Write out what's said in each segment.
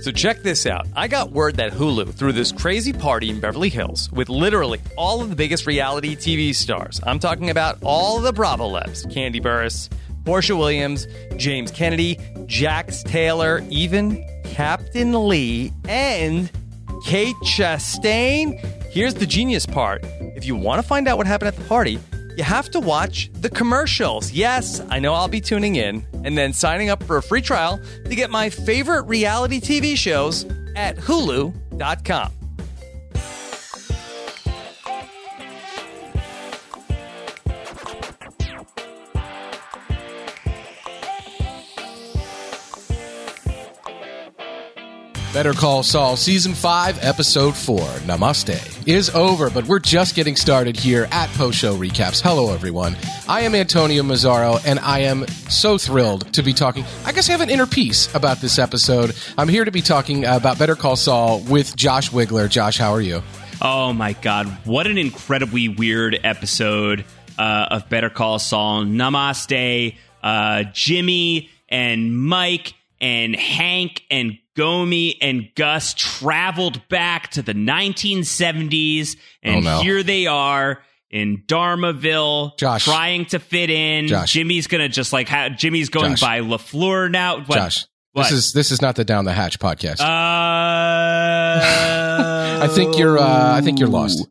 So check this out. I got word that Hulu threw this crazy party in Beverly Hills with literally all of the biggest reality TV stars. I'm talking about all the Bravo Lebs, Kandi Burruss, Porsha Williams, James Kennedy, Jax Taylor, even Captain Lee, and Kate Chastain. Here's the genius part. If you want to find out what happened at the party, you have to watch the commercials. Yes, I know I'll be tuning in and then signing up for a free trial to get my favorite reality TV shows at hulu.com. Better Call Saul Season 5, Episode 4, Namaste, is over, but we're just getting started here at Post Show Recaps. Hello, everyone. I am Antonio Mazzaro, and I am so thrilled to be talking. I guess I have an inner piece about this episode. I'm here to be talking about Better Call Saul with Josh Wigler. Josh, how are you? Oh my God, what an incredibly weird episode uh, of Better Call Saul. Namaste, uh, Jimmy and Mike and Hank and Gomie and Gus traveled back to the 1970s, and Oh, no. here they are in Dharmaville, Josh. trying to fit in. Josh. Jimmy's gonna just like ha- Jimmy's going Josh. by Lafleur now. What? Josh, What? this is this is not the Down the Hatch podcast. Uh, I think you're uh, I think you're lost.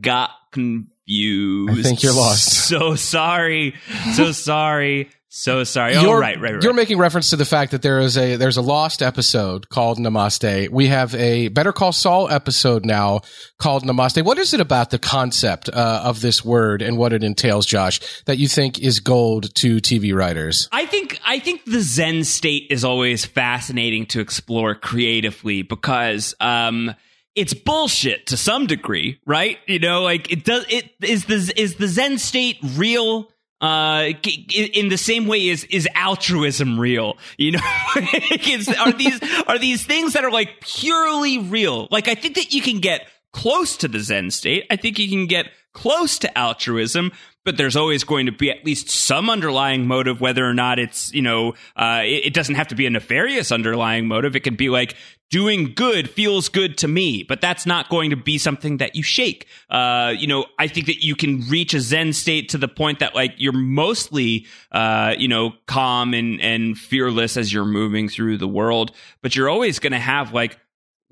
got confused. I think you're lost. So sorry. So sorry. So sorry. Oh, You're, right, right, right. You're making reference to the fact that there is a there's a lost episode called Namaste. We have a Better Call Saul episode now called Namaste. What is it about the concept uh, of this word and what it entails, Josh, that you think is gold to TV writers? I think I think the Zen state is always fascinating to explore creatively because um it's bullshit to some degree, right? You know, like it does it is the is the Zen state real? Uh, in the same way is is altruism real? You know, Is- are these are these things that are like purely real? Like I think that you can get close to the Zen state. I think you can get close to altruism, but there's always going to be at least some underlying motive, whether or not it's, you know, uh, it, it doesn't have to be a nefarious underlying motive. It can be like doing good feels good to me, but that's not going to be something that you shake. Uh, you know, I think that you can reach a Zen state to the point that like you're mostly, uh, you know, calm and, and fearless as you're moving through the world, but you're always going to have like,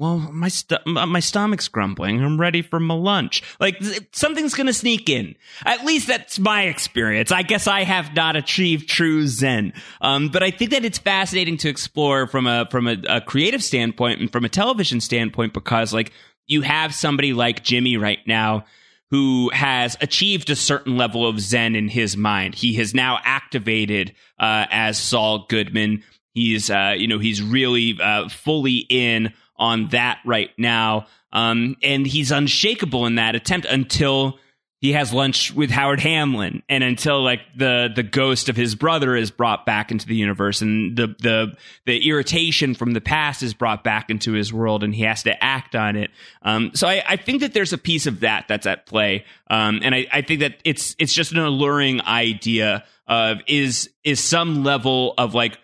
well, my st- my stomach's grumbling. I'm ready for my lunch. Like something's gonna sneak in. At least that's my experience. I guess I have not achieved true Zen. Um, but I think that it's fascinating to explore from a from a, a creative standpoint and from a television standpoint because like you have somebody like Jimmy right now who has achieved a certain level of zen in his mind. He has now activated uh, as Saul Goodman. He's uh, you know he's really uh, fully in on that right now, um, and he's unshakable in that attempt until he has lunch with Howard Hamlin, and until like the the ghost of his brother is brought back into the universe, and the the the irritation from the past is brought back into his world, and he has to act on it. Um, so I, I think that there's a piece of that that's at play, um, and I, I think that it's it's just an alluring idea of is is some level of like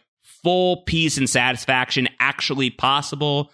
full peace and satisfaction actually possible?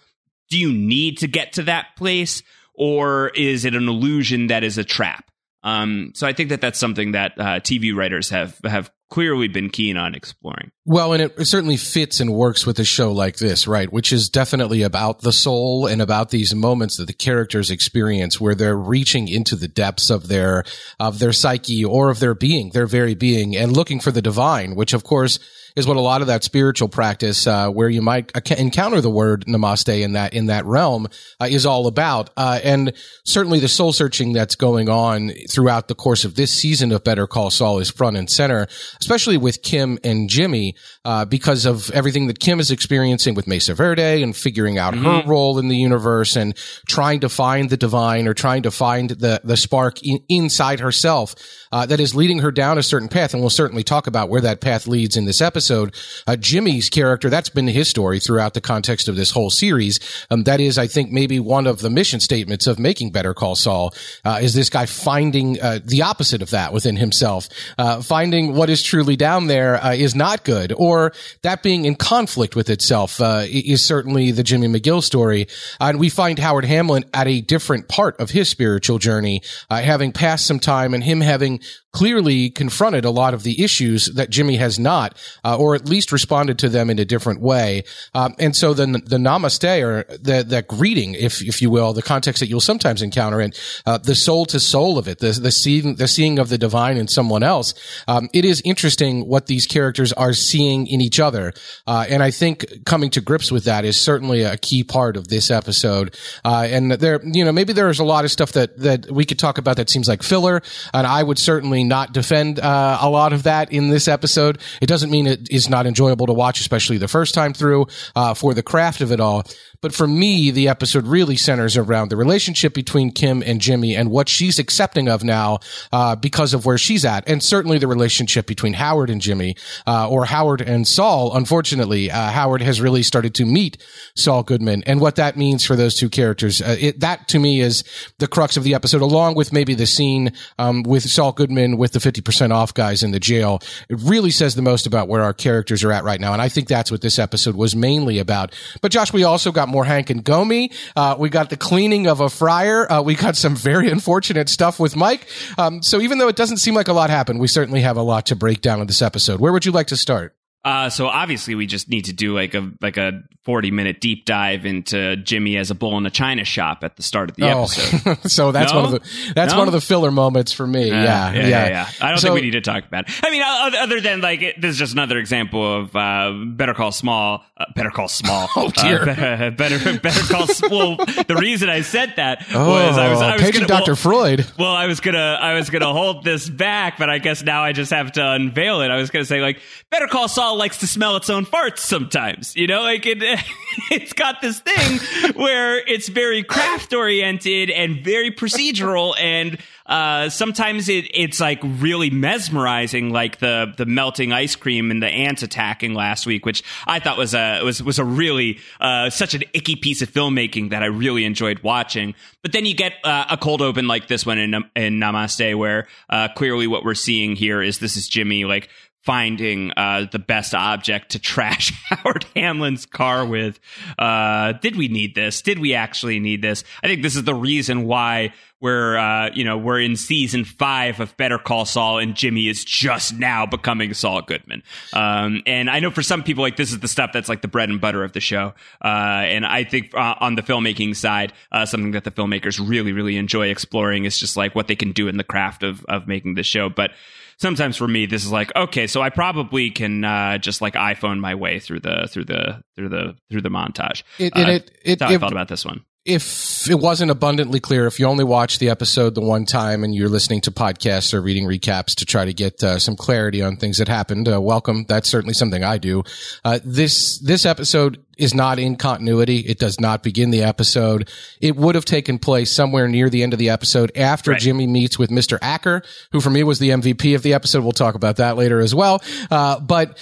Do you need to get to that place, or is it an illusion that is a trap? Um, so I think that that's something that uh, TV writers have have clearly been keen on exploring. Well, and it certainly fits and works with a show like this, right? Which is definitely about the soul and about these moments that the characters experience where they're reaching into the depths of their, of their psyche or of their being, their very being and looking for the divine, which of course is what a lot of that spiritual practice, uh, where you might encounter the word namaste in that, in that realm, uh, is all about. Uh, and certainly the soul searching that's going on throughout the course of this season of Better Call Saul is front and center, especially with Kim and Jimmy, uh, because of everything that Kim is experiencing with Mesa Verde and figuring out her role in the universe and trying to find the divine or trying to find the, the spark in, inside herself, uh, that is leading her down a certain path. And we'll certainly talk about where that path leads in this episode. uh, Jimmy's character, that's been his story throughout the context of this whole series. Um, that is, I think, maybe one of the mission statements of making Better Call Saul, uh, is this guy finding, uh, the opposite of that within himself, uh, finding what is truly down there uh, is not good, or that being in conflict with itself, uh, is certainly the Jimmy McGill story. and we find Howard Hamlin at a different part of his spiritual journey, having passed some time and him having clearly confronted a lot of the issues that Jimmy has not, uh, or at least responded to them in a different way. Um, and so the the namaste or the greeting, if if you will, the context that you'll sometimes encounter, and uh, the soul to soul of it, the the seeing the seeing of the divine in someone else. Um, it is interesting what these characters are seeing in each other, uh, and I think coming to grips with that is certainly a key part of this episode. Uh, and there, you know, maybe there's a lot of stuff that that we could talk about that seems like filler, and I would certainly not defend uh, a lot of that in this episode. It doesn't mean it is not enjoyable to watch, especially the first time through uh, for the craft of it all. But for me, the episode really centers around the relationship between Kim and Jimmy and what she's accepting of now uh, because of where she's at, and certainly the relationship between Howard and Jimmy, uh, or Howard and Saul. Unfortunately, uh, Howard has really started to meet Saul Goodman, and what that means for those two characters. Uh, it, that to me is the crux of the episode, along with maybe the scene um, with Saul Goodman with the fifty percent off guys in the jail. It really says the most about where our characters are at right now, and I think that's what this episode was mainly about. But Josh, we also got more Hank and Gomie. Uh, we got the cleaning of a fryer. Uh, we got some very unfortunate stuff with Mike. Um, so even though it doesn't seem like a lot happened, we certainly have a lot to break down in this episode. Where would you like to start? Uh, so obviously we just need to do like a like a forty minute deep dive into Jimmy as a bull in a china shop at the start of the oh. episode. so that's no? one of the that's no? one of the filler moments for me. Uh, yeah, yeah, yeah, yeah, I don't so, think we need to talk about it. I mean, other than like it, this is just another example of uh, Better Call Small. Uh, better Call Small. oh dear. Uh, better Better Call. well, the reason I said that oh, was I was I was gonna, Dr. Well, Freud. Well, I was gonna I was gonna hold this back, but I guess now I just have to unveil it. I was gonna say like Better Call Saul likes to smell its own farts sometimes. You know, like it, it's got this thing where it's very craft oriented and very procedural and uh, sometimes it, it's like really mesmerizing, like the the melting ice cream and the ants attacking last week, which I thought was a was was a really uh, such an icky piece of filmmaking that I really enjoyed watching. But then you get uh, a cold open like this one in in Namaste, where uh, clearly what we're seeing here is this is Jimmy like finding uh, the best object to trash Howard Hamlin's car with. Uh, did we need this? Did we actually need this? I think this is the reason why we're uh, you know we're in season five of Better Call Saul, and Jimmy is just now becoming Saul Goodman. Um, and I know for some people, like this is the stuff that's like the bread and butter of the show. Uh, and I think uh, on the filmmaking side, uh, something that the filmmakers really really enjoy exploring is just like what they can do in the craft of of making the show, but sometimes for me this is like okay so i probably can uh, just like iphone my way through the through the through the through the montage. It, uh, it, it, how i felt about this one if it wasn't abundantly clear, if you only watched the episode the one time and you're listening to podcasts or reading recaps to try to get uh, some clarity on things that happened, uh, welcome. That's certainly something I do. Uh, this this episode is not in continuity. It does not begin the episode. It would have taken place somewhere near the end of the episode after right. Jimmy meets with Mr. Acker, who for me was the MVP of the episode. We'll talk about that later as well. Uh, but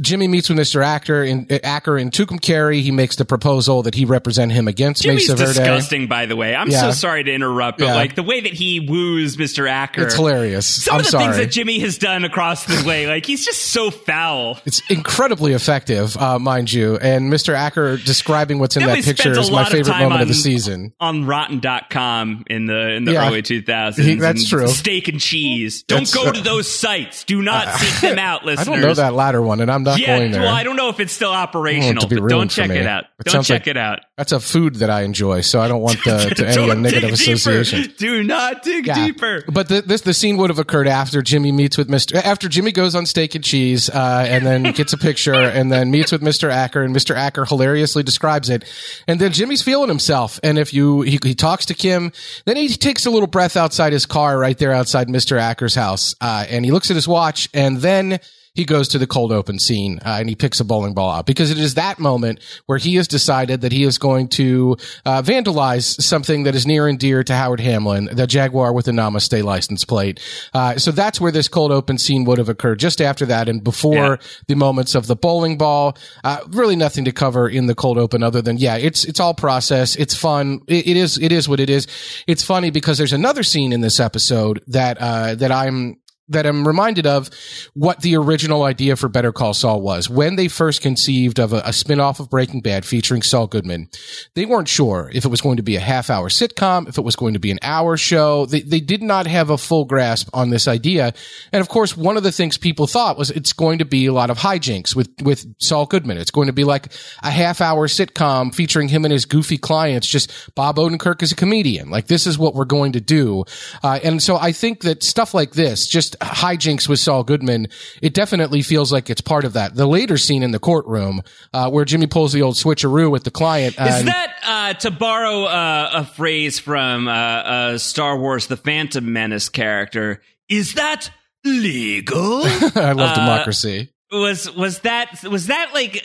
Jimmy meets with Mr. Acker in Acker in Tucumcari. He makes the proposal that he represent him against Jimmy's Mesa Verde. disgusting, by the way. I'm yeah. so sorry to interrupt, but yeah. like the way that he woos Mr. Acker, it's hilarious. Some I'm of the sorry. things that Jimmy has done across the way, like he's just so foul. It's incredibly effective, uh, mind you. And Mr. Acker describing what's in that picture is my favorite moment on, of the season. On Rotten.com in the in the yeah. early 2000s. He, that's true. Steak and cheese. Don't that's, go to those sites. Do not uh, seek them out, listeners. I don't know that latter one, and I'm not yeah, going there. Well, I don't know if it's still operational, but don't check it out. It don't check like, it out. That's a food that I enjoy, so I don't want the, to any negative association. Do not dig yeah. deeper. But the, this the scene would have occurred after Jimmy meets with Mister. After Jimmy goes on steak and cheese, uh, and then gets a picture, and then meets with Mister Acker, and Mister Acker hilariously describes it, and then Jimmy's feeling himself, and if you he, he talks to Kim, then he takes a little breath outside his car, right there outside Mister Acker's house, uh, and he looks at his watch, and then he goes to the cold open scene uh, and he picks a bowling ball out because it is that moment where he has decided that he is going to uh, vandalize something that is near and dear to Howard Hamlin, the Jaguar with the Namaste license plate. Uh, so that's where this cold open scene would have occurred just after that and before yeah. the moments of the bowling ball. Uh, really nothing to cover in the cold open other than, yeah, it's, it's all process. It's fun. it, it is, it is what it is. It's funny because there's another scene in this episode that, uh, that I'm, that I'm reminded of what the original idea for Better Call Saul was. When they first conceived of a, a spinoff of Breaking Bad featuring Saul Goodman, they weren't sure if it was going to be a half hour sitcom, if it was going to be an hour show. They, they did not have a full grasp on this idea. And of course, one of the things people thought was it's going to be a lot of hijinks with, with Saul Goodman. It's going to be like a half hour sitcom featuring him and his goofy clients, just Bob Odenkirk as a comedian. Like this is what we're going to do. Uh, and so I think that stuff like this, just hijinks with Saul Goodman, it definitely feels like it's part of that. The later scene in the courtroom, uh, where Jimmy pulls the old switcheroo with the client. Is that, uh, to borrow uh, a phrase from uh, uh, Star Wars The Phantom Menace character, is that legal? I love democracy was was that was that like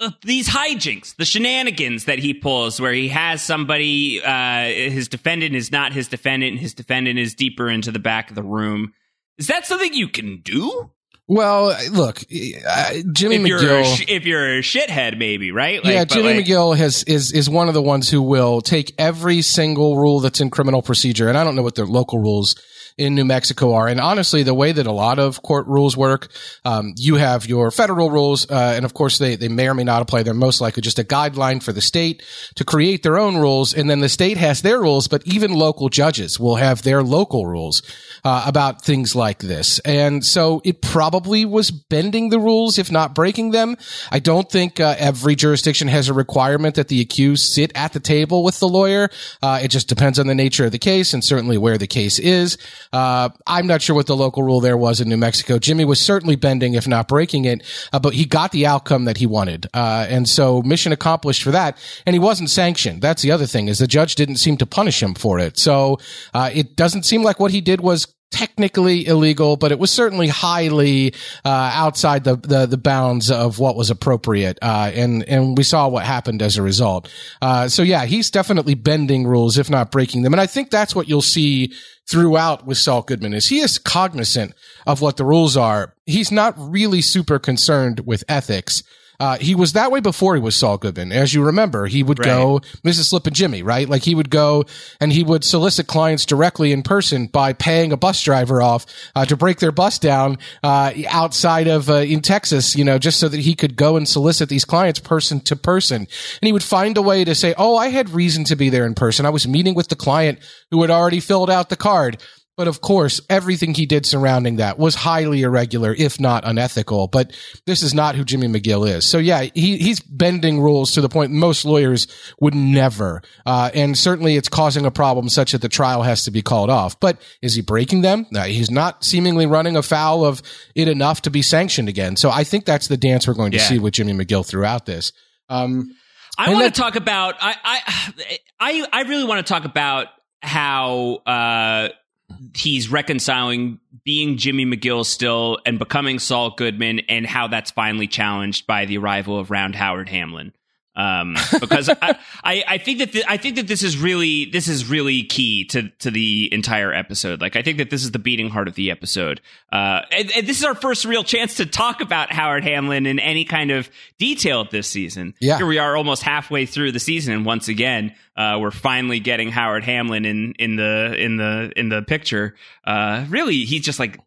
uh, these hijinks, the shenanigans that he pulls, where he has somebody, uh, his defendant is not his defendant, and his defendant is deeper into the back of the room, is that something you can do? Well, look, uh, Jimmy if McGill. You're sh- if you're a shithead, maybe right? Like, yeah, Jimmy like, McGill has is is one of the ones who will take every single rule that's in criminal procedure, and I don't know what their local rules in New Mexico are. And honestly, the way that a lot of court rules work, um, you have your federal rules, uh, and of course they, they may or may not apply. They're most likely just a guideline for the state to create their own rules. And then the state has their rules, but even local judges will have their local rules, uh, about things like this. And so it probably was bending the rules, if not breaking them. I don't think, uh, every jurisdiction has a requirement that the accused sit at the table with the lawyer. Uh, it just depends on the nature of the case and certainly where the case is. Uh, I'm not sure what the local rule there was in New Mexico. Jimmy was certainly bending, if not breaking it, uh, but he got the outcome that he wanted. Uh, and so mission accomplished for that. And he wasn't sanctioned. That's the other thing is the judge didn't seem to punish him for it. So, uh, it doesn't seem like what he did was technically illegal, but it was certainly highly uh, outside the, the, the bounds of what was appropriate. Uh, and and we saw what happened as a result. Uh, so yeah, he's definitely bending rules, if not breaking them. And I think that's what you'll see throughout with Saul Goodman is he is cognizant of what the rules are. He's not really super concerned with ethics. Uh, he was that way before he was Saul Goodman. As you remember, he would right. go, this is Slip and Jimmy, right? Like he would go and he would solicit clients directly in person by paying a bus driver off uh, to break their bus down uh, outside of uh, in Texas, you know, just so that he could go and solicit these clients person to person. And he would find a way to say, "Oh, I had reason to be there in person. I was meeting with the client who had already filled out the card." But of course, everything he did surrounding that was highly irregular, if not unethical. But this is not who Jimmy McGill is. So yeah, he, he's bending rules to the point most lawyers would never. Uh, and certainly it's causing a problem such that the trial has to be called off. But is he breaking them? No, he's not seemingly running afoul of it enough to be sanctioned again. So I think that's the dance we're going to yeah. see with Jimmy McGill throughout this. Um, I want to talk about, I, I, I, I really want to talk about how, uh, he's reconciling being Jimmy McGill still and becoming Saul Goodman, and how that's finally challenged by the arrival of Round Howard Hamlin um, because I, I, I, think that th- I think that this is really this is really key to to the entire episode. Like I think that this is the beating heart of the episode. Uh, and, and, this is our first real chance to talk about Howard Hamlin in any kind of detail this season. Yeah. Here we are, almost halfway through the season, and once again, uh, we're finally getting Howard Hamlin in in the in the in the picture. Uh, really, he's just like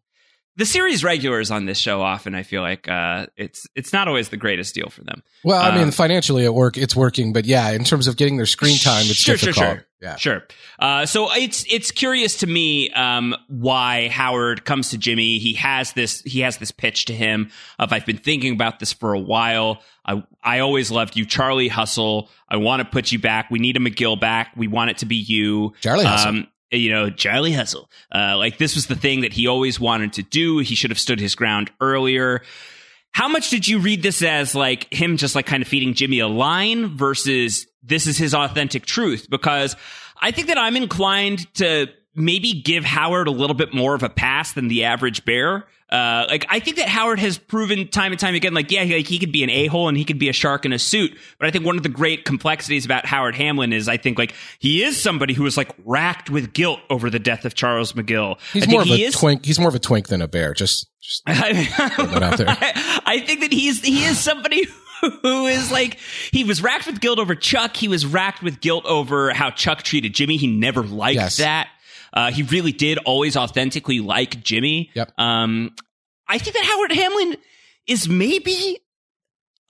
the series regulars on this show often I feel like uh, it's it's not always the greatest deal for them. Well, I mean, um, financially at work it's working, but yeah, in terms of getting their screen time, it's sure, difficult. Sure, sure. Yeah, sure. Uh, so it's it's curious to me um, why Howard comes to Jimmy. He has this he has this pitch to him of I've been thinking about this for a while. I I always loved you, Charlie Hustle. I want to put you back. We need a McGill back. We want it to be you, Charlie Hustle. Um, you know, Charlie Hustle. Uh, like this was the thing that he always wanted to do. He should have stood his ground earlier. How much did you read this as like him just like kind of feeding Jimmy a line versus this is his authentic truth? Because I think that I'm inclined to maybe give Howard a little bit more of a pass than the average bear. Uh, like I think that Howard has proven time and time again, like yeah, like he could be an a hole and he could be a shark in a suit. But I think one of the great complexities about Howard Hamlin is I think like he is somebody who is like racked with guilt over the death of Charles McGill. He's I more of he a is, twink. He's more of a twink than a bear. Just, just out there. I, I think that he's he is somebody who is like he was racked with guilt over Chuck. He was racked with guilt over how Chuck treated Jimmy. He never liked Yes. that. Uh, he really did always authentically like Jimmy. Yep. Um, I think that Howard Hamlin is maybe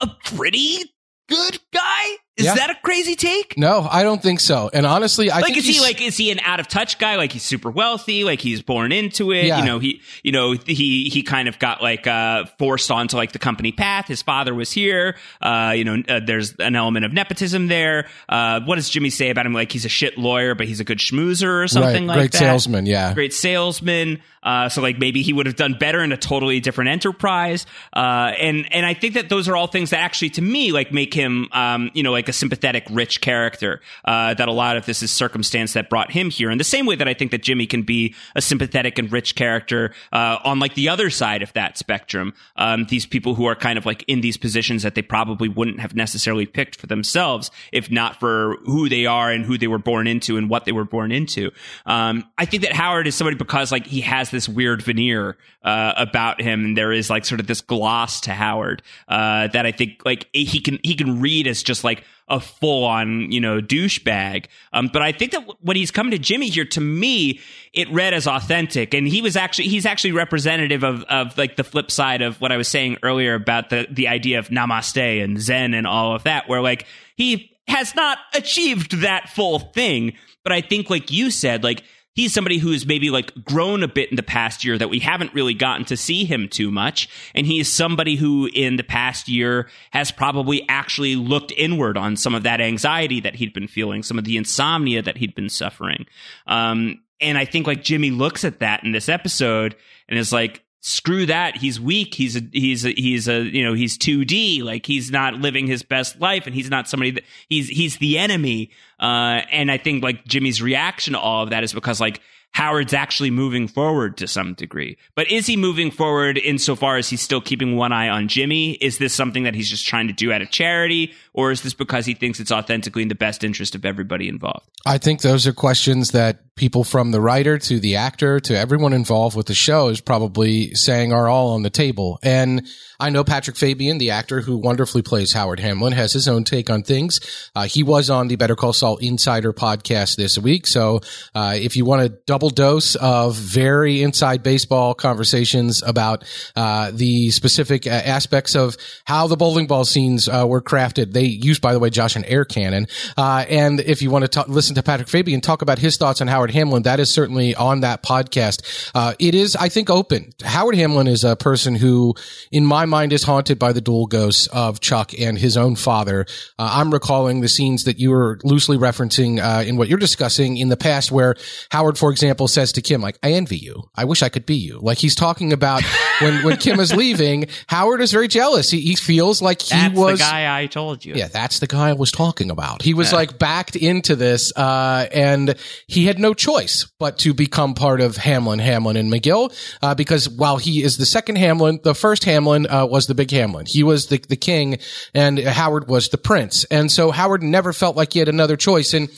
a pretty good guy. Is Yeah. that a crazy take? No, I don't think so. And honestly, I like think is he like is he an out of touch guy like he's super wealthy like he's born into it Yeah. you know he you know he he kind of got like uh forced onto like the company path his father was here uh you know uh, there's an element of nepotism there uh what does jimmy say about him like he's a shit lawyer but he's a good schmoozer or something right, like great that salesman. Yeah, great salesman. Uh, so like maybe he would have done better in a totally different enterprise. Uh, and and I think that those are all things that actually to me like make him um, you know like a sympathetic rich character. Uh, that a lot of this is circumstance that brought him here. In the same way that I think that Jimmy can be a sympathetic and rich character uh, on like the other side of that spectrum. Um, these people who are kind of like in these positions that they probably wouldn't have necessarily picked for themselves if not for who they are and who they were born into and what they were born into. Um, I think that Howard is somebody because like he has this weird veneer uh, about him, and there is like sort of this gloss to Howard uh, that I think like he can he can read as just like a full on you know douchebag. Um, but I think that when he's come to Jimmy here, to me, it read as authentic, and he was actually he's actually representative of of like the flip side of what I was saying earlier about the the idea of namaste and Zen and all of that, where like he has not achieved that full thing. But I think, like you said, like he's somebody who's maybe like grown a bit in the past year that we haven't really gotten to see him too much. And he is somebody who in the past year has probably actually looked inward on some of that anxiety that he'd been feeling, some of the insomnia that he'd been suffering. Um, and I think like Jimmy looks at that in this episode and is like, screw that. He's weak. He's a he's a he's a you know he's 2d like he's not living his best life and he's not somebody that he's he's the enemy. Uh and i think like jimmy's reaction to all of that is because like howard's actually moving forward to some degree. But is he moving forward insofar as he's still keeping one eye on jimmy? Is this something that he's just trying to do out of charity? Or is this because he thinks it's authentically in the best interest of everybody involved? I think those are questions that people from the writer to the actor to everyone involved with the show is probably saying are all on the table. And I know Patrick Fabian, the actor who wonderfully plays Howard Hamlin, has his own take on things. Uh, he was on the Better Call Saul Insider podcast this week. So uh, if you want a double dose of very inside baseball conversations about uh, the specific uh, aspects of how the bowling ball scenes uh, were crafted, they used, by the way, Josh, an air cannon. Uh, and if you want to talk, listen to Patrick Fabian talk about his thoughts on Howard Hamlin, that is certainly on that podcast. Uh, it is, I think, open. Howard Hamlin is a person who, in my mind, is haunted by the dual ghosts of Chuck and his own father. Uh, I'm recalling the scenes that you were loosely referencing uh, in what you're discussing in the past, where Howard, for example, says to Kim, like, I envy you. I wish I could be you. Like he's talking about when, when Kim is leaving, Howard is very jealous. He, he feels like he that's was the guy i told you yeah, that's the guy I was talking about. He was like backed into this, uh, and he had no choice but to become part of Hamlin, Hamlin, and McGill, uh, because while he is the second Hamlin, the first Hamlin, uh, was the big Hamlin. He was the, the king and Howard was the prince. And so Howard never felt like he had another choice. And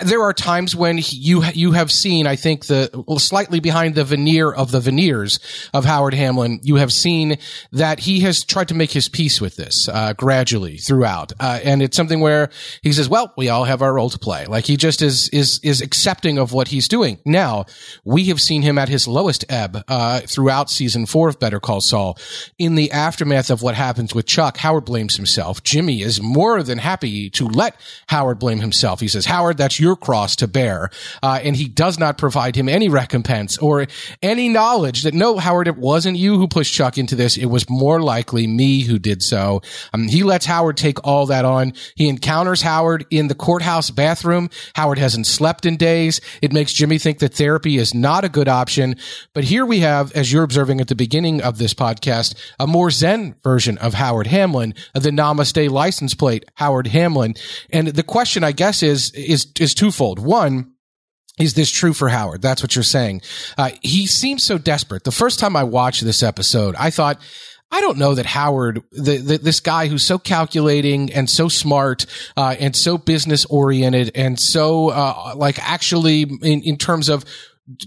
there are times when you you have seen, I think, the slightly behind the veneer of the veneers of Howard Hamlin. You have seen that he has tried to make his peace with this uh, gradually throughout, uh, and it's something where he says, "Well, we all have our role to play." Like he just is is is accepting of what he's doing. Now we have seen him at his lowest ebb uh, throughout season four of Better Call Saul. In the aftermath of what happens with Chuck, Howard blames himself. Jimmy is more than happy to let Howard blame himself. He says, "Howard, that's your cross to bear," uh, and he does not provide him any recompense or any knowledge that no, Howard, it wasn't you who pushed Chuck into this. It was more likely me who did so. Um, he lets Howard take all that on. He encounters Howard in the courthouse bathroom. Howard hasn't slept in days. It makes Jimmy think that therapy is not a good option. But here we have, as you're observing at the beginning of this podcast, a more Zen version of Howard Hamlin, the Namaste license plate, Howard Hamlin. And the question, I guess, is, is, is twofold. One, Is this true for Howard? That's what you're saying. Uh, he seems so desperate. The first time I watched this episode, I thought, I don't know that Howard, the, the, this guy who's so calculating and so smart uh, and so business oriented and so uh, like actually in, in terms of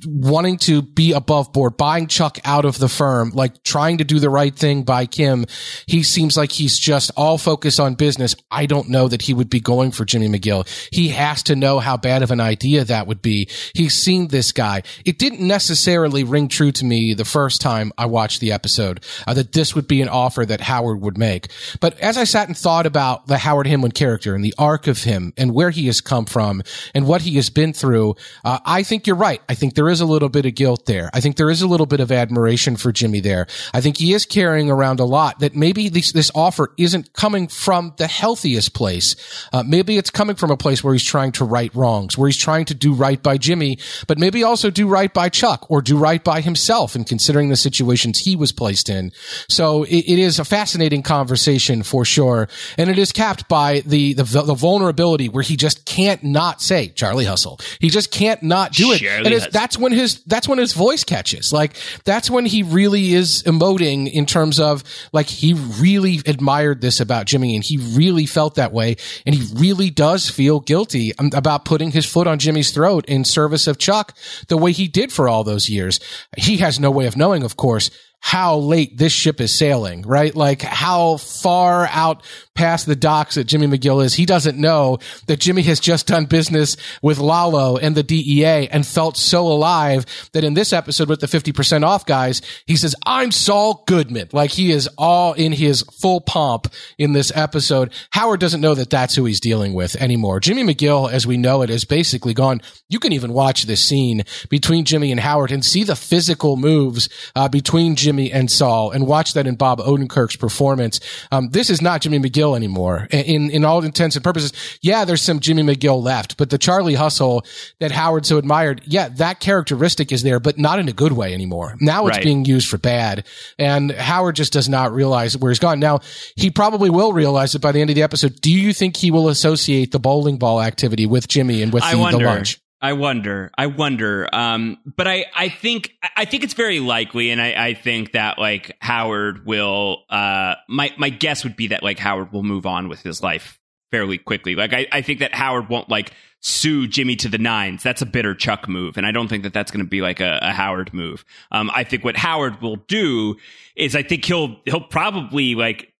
wanting to be above board, buying Chuck out of the firm, like trying to do the right thing by Kim. He seems like he's just all focused on business. I don't know that he would be going for Jimmy McGill. He has to know how bad of an idea that would be. He's seen this guy. It didn't necessarily ring true to me the first time I watched the episode uh, that this would be an offer that Howard would make. But as I sat and thought about the Howard Hamlin character and the arc of him and where he has come from and what he has been through, uh, I think you're right. I think think there is a little bit of guilt there. I think there is a little bit of admiration for Jimmy there. I think he is carrying around a lot that maybe this, this offer isn't coming from the healthiest place. Uh, maybe it's coming from a place where he's trying to right wrongs, where he's trying to do right by Jimmy, but maybe also do right by Chuck or do right by himself and considering the situations he was placed in. So it, it is a fascinating conversation for sure. And it is capped by the, the, the vulnerability where he just can't not say Charlie Hustle. He just can't not do it. Charlie and that's when his that's when his voice catches. Like that's when he really is emoting in terms of like he really admired this about Jimmy and he really felt that way and he really does feel guilty um, about putting his foot on Jimmy's throat in service of Chuck the way he did for all those years. He has no way of knowing, of course, how late this ship is sailing, right? Like how far out past the docks that Jimmy McGill is. He doesn't know that Jimmy has just done business with Lalo and the DEA and felt so alive that in this episode with the 50% off guys, he says, I'm Saul Goodman. Like he is all in his full pomp in this episode. Howard doesn't know that that's who he's dealing with anymore. Jimmy McGill, as we know it, is basically gone. You can even watch this scene between Jimmy and Howard and see the physical moves uh, between Jimmy and Saul and watch that in Bob Odenkirk's performance. Um, this is not Jimmy McGill McGill anymore. In in all intents and purposes, yeah, there's some Jimmy McGill left, but the Charlie Hustle that Howard so admired, yeah, that characteristic is there, but not in a good way anymore. Now it's Right. being used for bad, and Howard just does not realize where he's gone. Now he probably will realize it by the end of the episode. Do you think he will associate the bowling ball activity with Jimmy and with the, the lunch? I wonder. I wonder. Um, but I, I think, I think it's very likely, and I, I think that like Howard will. Uh, my my guess would be that like Howard will move on with his life fairly quickly. Like I, I think that Howard won't like sue Jimmy to the nines. That's a bitter Chuck move, and I don't think that that's going to be like a, a Howard move. Um, I think what Howard will do is I think he'll he'll probably like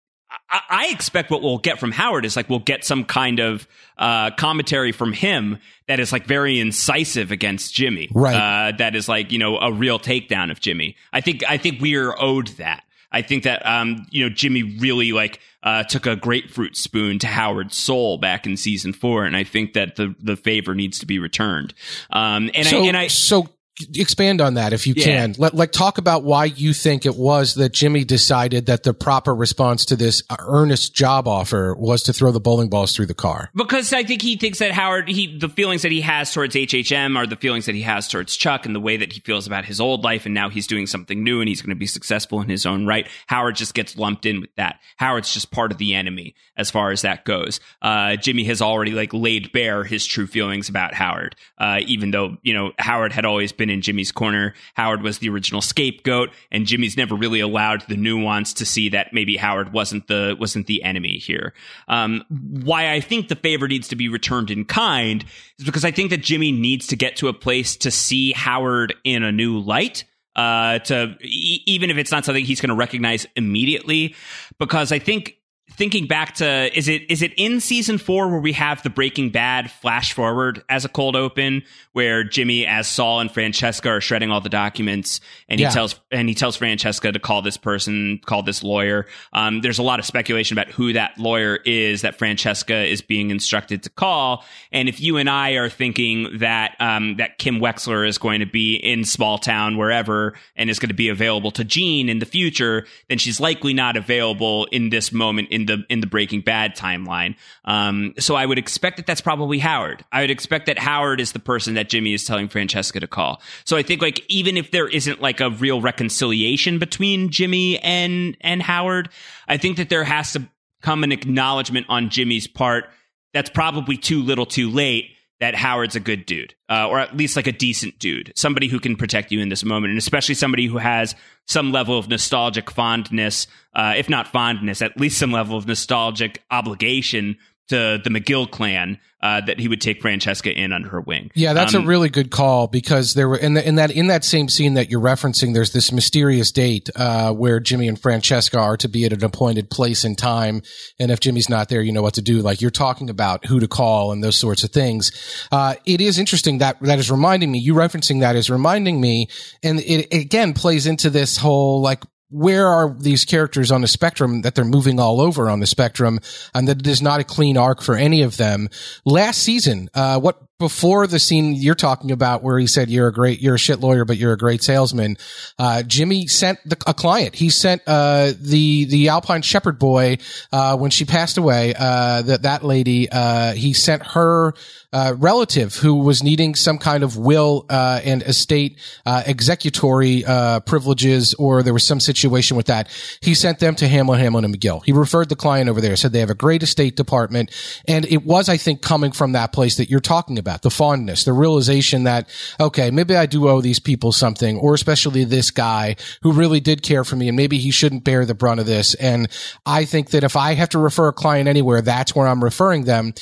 I, expect what we'll get from Howard is like we'll get some kind of uh, commentary from him that is like very incisive against Jimmy, Right. Uh, that is like you know a real takedown of Jimmy. I think I think we are owed that. I think that um, you know Jimmy really like uh, took a grapefruit spoon to Howard's soul back in season four, and I think that the the favor needs to be returned. Um, and so, I and I so expand on that if you Yeah. can. Let, like talk about why you think it was that Jimmy decided that the proper response to this earnest job offer was to throw the bowling balls through the car. because I think he thinks that Howard, he the feelings that he has towards HHM are the feelings that he has towards Chuck, and the way that he feels about his old life, and now he's doing something new, and he's going to be successful in his own right. Howard just gets lumped in with that. Howard's just part of the enemy as far as that goes. Uh, Jimmy has already like laid bare his true feelings about Howard, uh, even though you know Howard had always been in Jimmy's corner. Howard was the original scapegoat, and Jimmy's never really allowed the nuance to see that maybe Howard wasn't the wasn't the enemy here. Um, why I think the favor needs to be returned in kind is because I think that Jimmy needs to get to a place to see Howard in a new light. Uh, to e- even if it's not something he's going to recognize immediately, because I think thinking back to is it is it in season four where we have the Breaking Bad flash forward as a cold open where Jimmy as Saul and Francesca are shredding all the documents and he Yeah. tells and he tells Francesca to call this person, call this lawyer. Um, there's a lot of speculation about who that lawyer is that Francesca is being instructed to call. And if you and I are thinking that um, that Kim Wexler is going to be in small town wherever and is going to be available to Gene in the future, then she's likely not available in this moment in the in the Breaking Bad timeline. Um, so I would expect that that's probably Howard. I would expect that Howard is the person that Jimmy is telling Francesca to call. So I think like even if there isn't like a real reconciliation between Jimmy and and Howard, I think that there has to come an acknowledgement on Jimmy's part that's probably too little too late that Howard's a good dude, uh, or at least like a decent dude, somebody who can protect you in this moment, and especially somebody who has some level of nostalgic fondness, uh, if not fondness, at least some level of nostalgic obligation to the McGill clan uh, that he would take Francesca in under her wing. Yeah, that's um, a really good call because there were in, the, in that in that same scene that you're referencing. There's this mysterious date uh, where Jimmy and Francesca are to be at an appointed place and time, and if Jimmy's not there, you know what to do. Like you're talking about who to call and those sorts of things. Uh, it is interesting that that is reminding me. You referencing that is reminding me, and it, it again plays into this whole like where are these characters on the spectrum that they're moving all over on the spectrum and that it is not a clean arc for any of them. Last season, uh, what before the scene you're talking about where he said you're a great you're a shit lawyer but you're a great salesman uh, jimmy sent the, a client he sent uh, the the alpine shepherd boy uh, when she passed away uh, that that lady uh, he sent her uh, relative who was needing some kind of will uh, and estate uh, executory uh, privileges, or there was some situation with that. He sent them to Hamlin, Hamlin and McGill. He referred the client over there, said they have a great estate department, and it was, I think, coming from that place that you're talking about, the fondness, the realization that okay, maybe I do owe these people something, or especially this guy who really did care for me, and maybe he shouldn't bear the brunt of this. And I think that if I have to refer a client anywhere, that's where I'm referring them.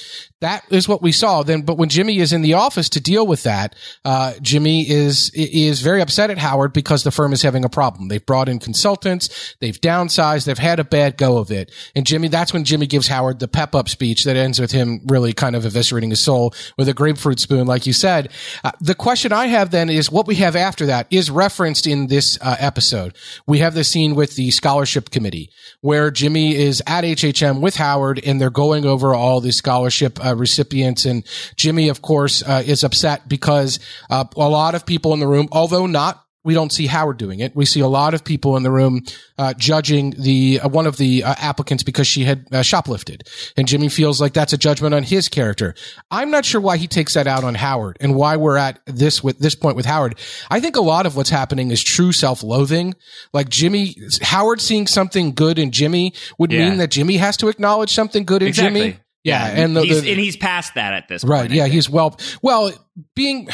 That is what we saw then. But when Jimmy is in the office to deal with that, uh, Jimmy is is very upset at Howard because the firm is having a problem. They've brought in consultants, they've downsized, they've had a bad go of it. And Jimmy, that's when Jimmy gives Howard the pep up speech that ends with him really kind of eviscerating his soul with a grapefruit spoon, like you said. Uh, the question I have then is what we have after that is referenced in this uh, episode. We have the scene with the scholarship committee where Jimmy is at HHM with Howard and they're going over all the scholarship uh, recipients. And Jimmy, of course, uh, is upset because uh, a lot of people in the room, although not we don't see Howard doing it. We see a lot of people in the room uh, judging the uh, one of the uh, applicants because she had uh, shoplifted, and Jimmy feels like that's a judgment on his character. I'm not sure why he takes that out on Howard and why we're at this with this point with Howard. I think a lot of what's happening is true self-loathing. Like Jimmy Howard seeing something good in Jimmy would yeah. mean that Jimmy has to acknowledge something good in exactly. Jimmy. Yeah, and the, he's, the, and he's past that at this right. point. Right. Yeah, he's well. Well, being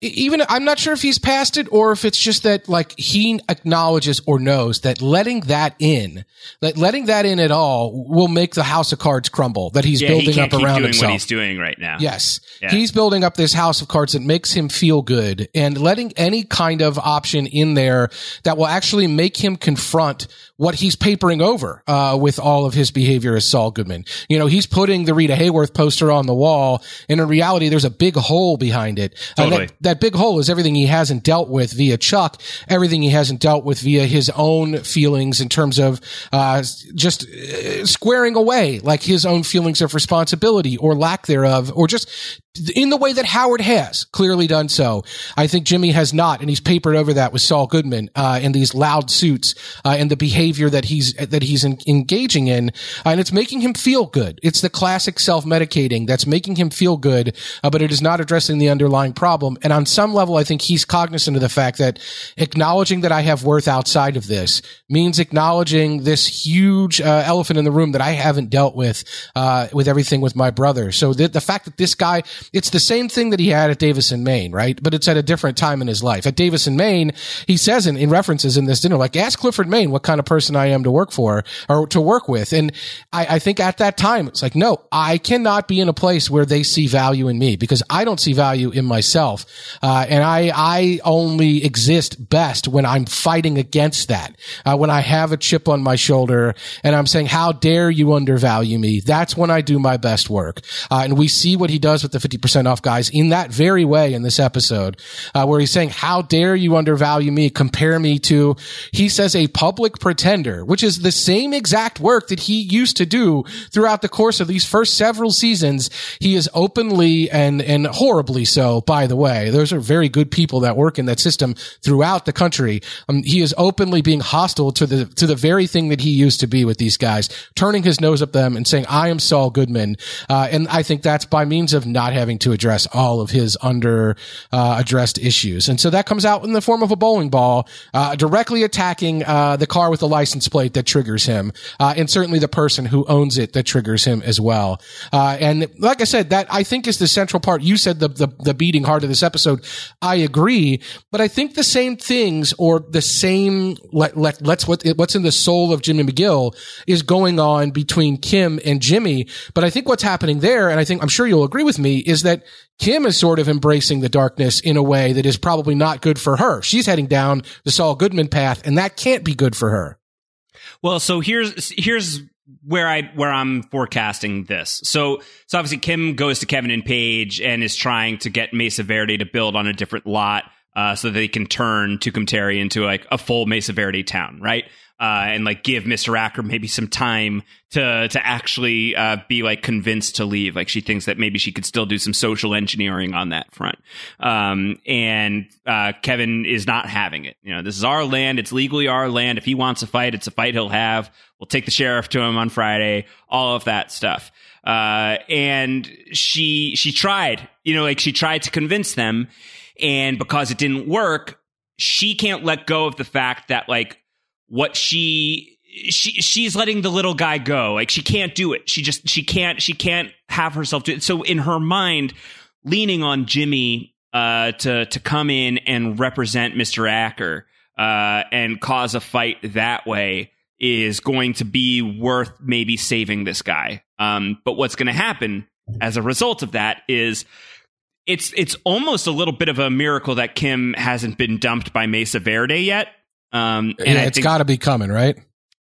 even I'm not sure if he's past it or if it's just that like he acknowledges or knows that letting that in, that letting that in at all will make the house of cards crumble that he's yeah, building he up around himself. What he's doing right now. Yes, yeah. he's building up this house of cards that makes him feel good, and letting any kind of option in there that will actually make him confront what he's papering over uh, with all of his behavior as Saul Goodman. You know, he's putting the Rita Hayworth poster on the wall, and in reality, there's a big hole behind it. Totally. That, that, big hole is everything he hasn't dealt with via Chuck, everything he hasn't dealt with via his own feelings in terms of uh, just uh, squaring away, like his own feelings of responsibility or lack thereof, or just in the way that Howard has clearly done so. I think Jimmy has not, and he's papered over that with Saul Goodman uh, in these loud suits uh, and the behavior that he's that he's in, engaging in, uh, and it's making him feel good. It's the classic self-medicating that's making him feel good, uh, but it is not addressing the underlying problem. And on some level, I think he's cognizant of the fact that acknowledging that I have worth outside of this means acknowledging this huge uh, elephant in the room that I haven't dealt with uh, with everything with my brother. So the, the fact that this guy it's the same thing that he had at Davis and Main, right? But it's at a different time in his life. At Davis and Main, he says in, in references in this dinner, like, ask Clifford Main what kind of person I am to work for or to work with. And I, I think at that time, it's like, no, I cannot be in a place where they see value in me because I don't see value in myself. Uh, and I, I only exist best when I'm fighting against that. Uh, when I have a chip on my shoulder and I'm saying, how dare you undervalue me? That's when I do my best work. Uh, and we see what he does with the 50% off guys in that very way in this episode, uh, where he's saying, how dare you undervalue me, compare me to, he says a public pretender, which is the same exact work that he used to do throughout the course of these first several seasons. He is openly and, and horribly so, by the way. Those are very good people that work in that system throughout the country. Um, he is openly being hostile to the, to the very thing that he used to be with these guys, turning his nose up them and saying, I am Saul Goodman. Uh, and I think that's by means of not having to address all of his under uh, addressed issues. And so that comes out in the form of a bowling ball uh, directly attacking uh, the car with the license plate that triggers him, uh, and certainly the person who owns it that triggers him as well. Uh, and like I said, that I think is the central part. You said the, the the beating heart of this episode. I agree, but I think the same things or the same let, let let's what what's in the soul of Jimmy McGill is going on between Kim and Jimmy. But I think what's happening there, and I think I'm sure you'll agree with me, is that Kim is sort of embracing the darkness in a way that is probably not good for her. She's heading down the Saul Goodman path, and that can't be good for her. Well, so here's here's where I where I'm forecasting this. So so obviously Kim goes to Kevin and Paige and is trying to get Mesa Verde to build on a different lot uh, so they can turn Tucumcari into like a full Mesa Verde town, right? uh, and like give Mr. Acker maybe some time to to actually uh, be like convinced to leave. Like she thinks that maybe she could still do some social engineering on that front. Um, and uh, Kevin is not having it. You know, this is our land. It's legally our land. If he wants a fight, it's a fight he'll have. We'll take the sheriff to him on Friday. All of that stuff. Uh, and she she tried. You know, like she tried to convince them, and because it didn't work, she can't let go of the fact that like what she she she's letting the little guy go. Like she can't do it. She just she can't she can't have herself do it. So in her mind, leaning on Jimmy uh, to to come in and represent Mr. Acker uh, and cause a fight that way is going to be worth maybe saving this guy. Um, but what's going to happen as a result of that is it's it's almost a little bit of a miracle that Kim hasn't been dumped by Mesa Verde yet um, and yeah, it's got to be coming, right?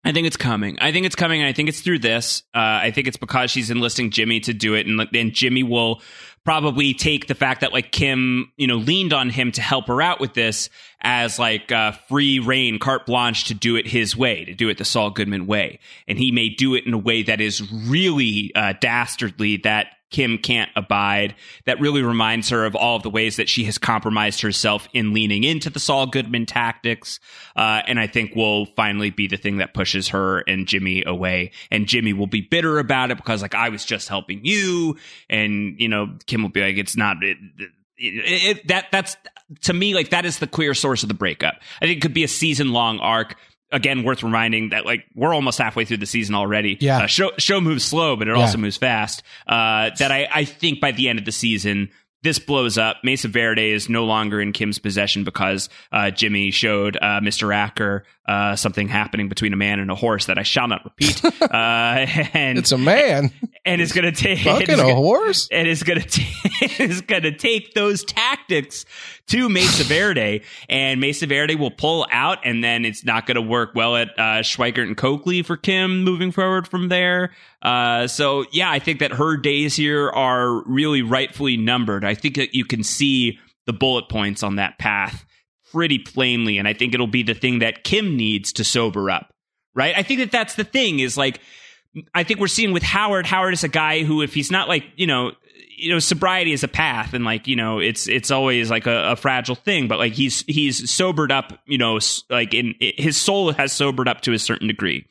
I think it's coming. I think it's coming, and I think it's through this. Uh, I think it's because she's enlisting Jimmy to do it, and and Jimmy will probably take the fact that like Kim, you know, leaned on him to help her out with this as like uh, free reign, carte blanche to do it his way, to do it the Saul Goodman way, and he may do it in a way that is really uh, dastardly that Kim can't abide. That really reminds her of all of the ways that she has compromised herself in leaning into the Saul Goodman tactics. Uh, and I think will finally be the thing that pushes her and Jimmy away. And Jimmy will be bitter about it because like I was just helping you. And, you know, Kim will be like, it's not, it, it, it, that that's to me like that is the queer source of the breakup. I think it could be a season long arc again worth reminding that like we're almost halfway through the season already. Yeah, uh, show show moves slow, but it yeah. also moves fast. Uh, that I I think by the end of the season. This blows up. Mesa Verde is no longer in Kim's possession because uh, Jimmy showed uh, Mr. Acker uh, something happening between a man and a horse that I shall not repeat. Uh, and it's a man, and it's going to take fucking a horse, and it's going to it's going to take those tactics to Mesa Verde, and Mesa Verde will pull out, and then it's not going to work well at uh, Schweikert and Coakley for Kim moving forward from there. Uh, so yeah, I think that her days here are really rightfully numbered. I think that you can see the bullet points on that path pretty plainly. And I think it'll be the thing that Kim needs to sober up, right? I think that that's the thing is like, I think we're seeing with Howard. Howard is a guy who, if he's not like, you know, you know, sobriety is a path, and like, you know, it's it's always like a, a fragile thing. But like, he's he's sobered up, you know, like in his soul has sobered up to a certain degree.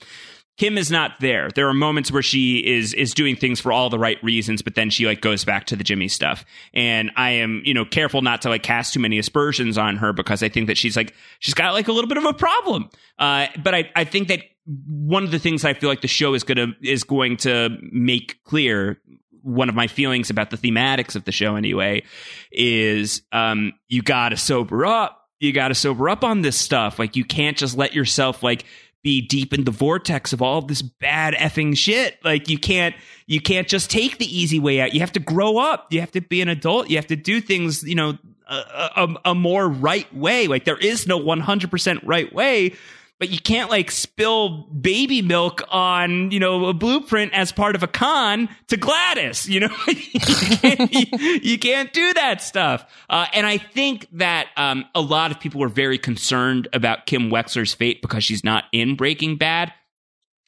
Kim is not there. There are moments where she is is doing things for all the right reasons, but then she like goes back to the Jimmy stuff. And I am, you know, careful not to like cast too many aspersions on her because I think that she's like she's got like a little bit of a problem. Uh, but I I think that one of the things I feel like the show is gonna is going to make clear one of my feelings about the thematics of the show anyway is um you gotta sober up you got to sober up on this stuff. Like you can't just let yourself like be deep in the vortex of all this bad effing shit. Like you can't you can't just take the easy way out. You have to grow up. You have to be an adult. You have to do things, you know, a, a, a more right way. Like there is no 100% right way but you can't like spill baby milk on you know a blueprint as part of a con to Gladys. You know, you, can't, you, you, can't, do that stuff. Uh, and I think that um, a lot of people were very concerned about Kim Wexler's fate because she's not in Breaking Bad,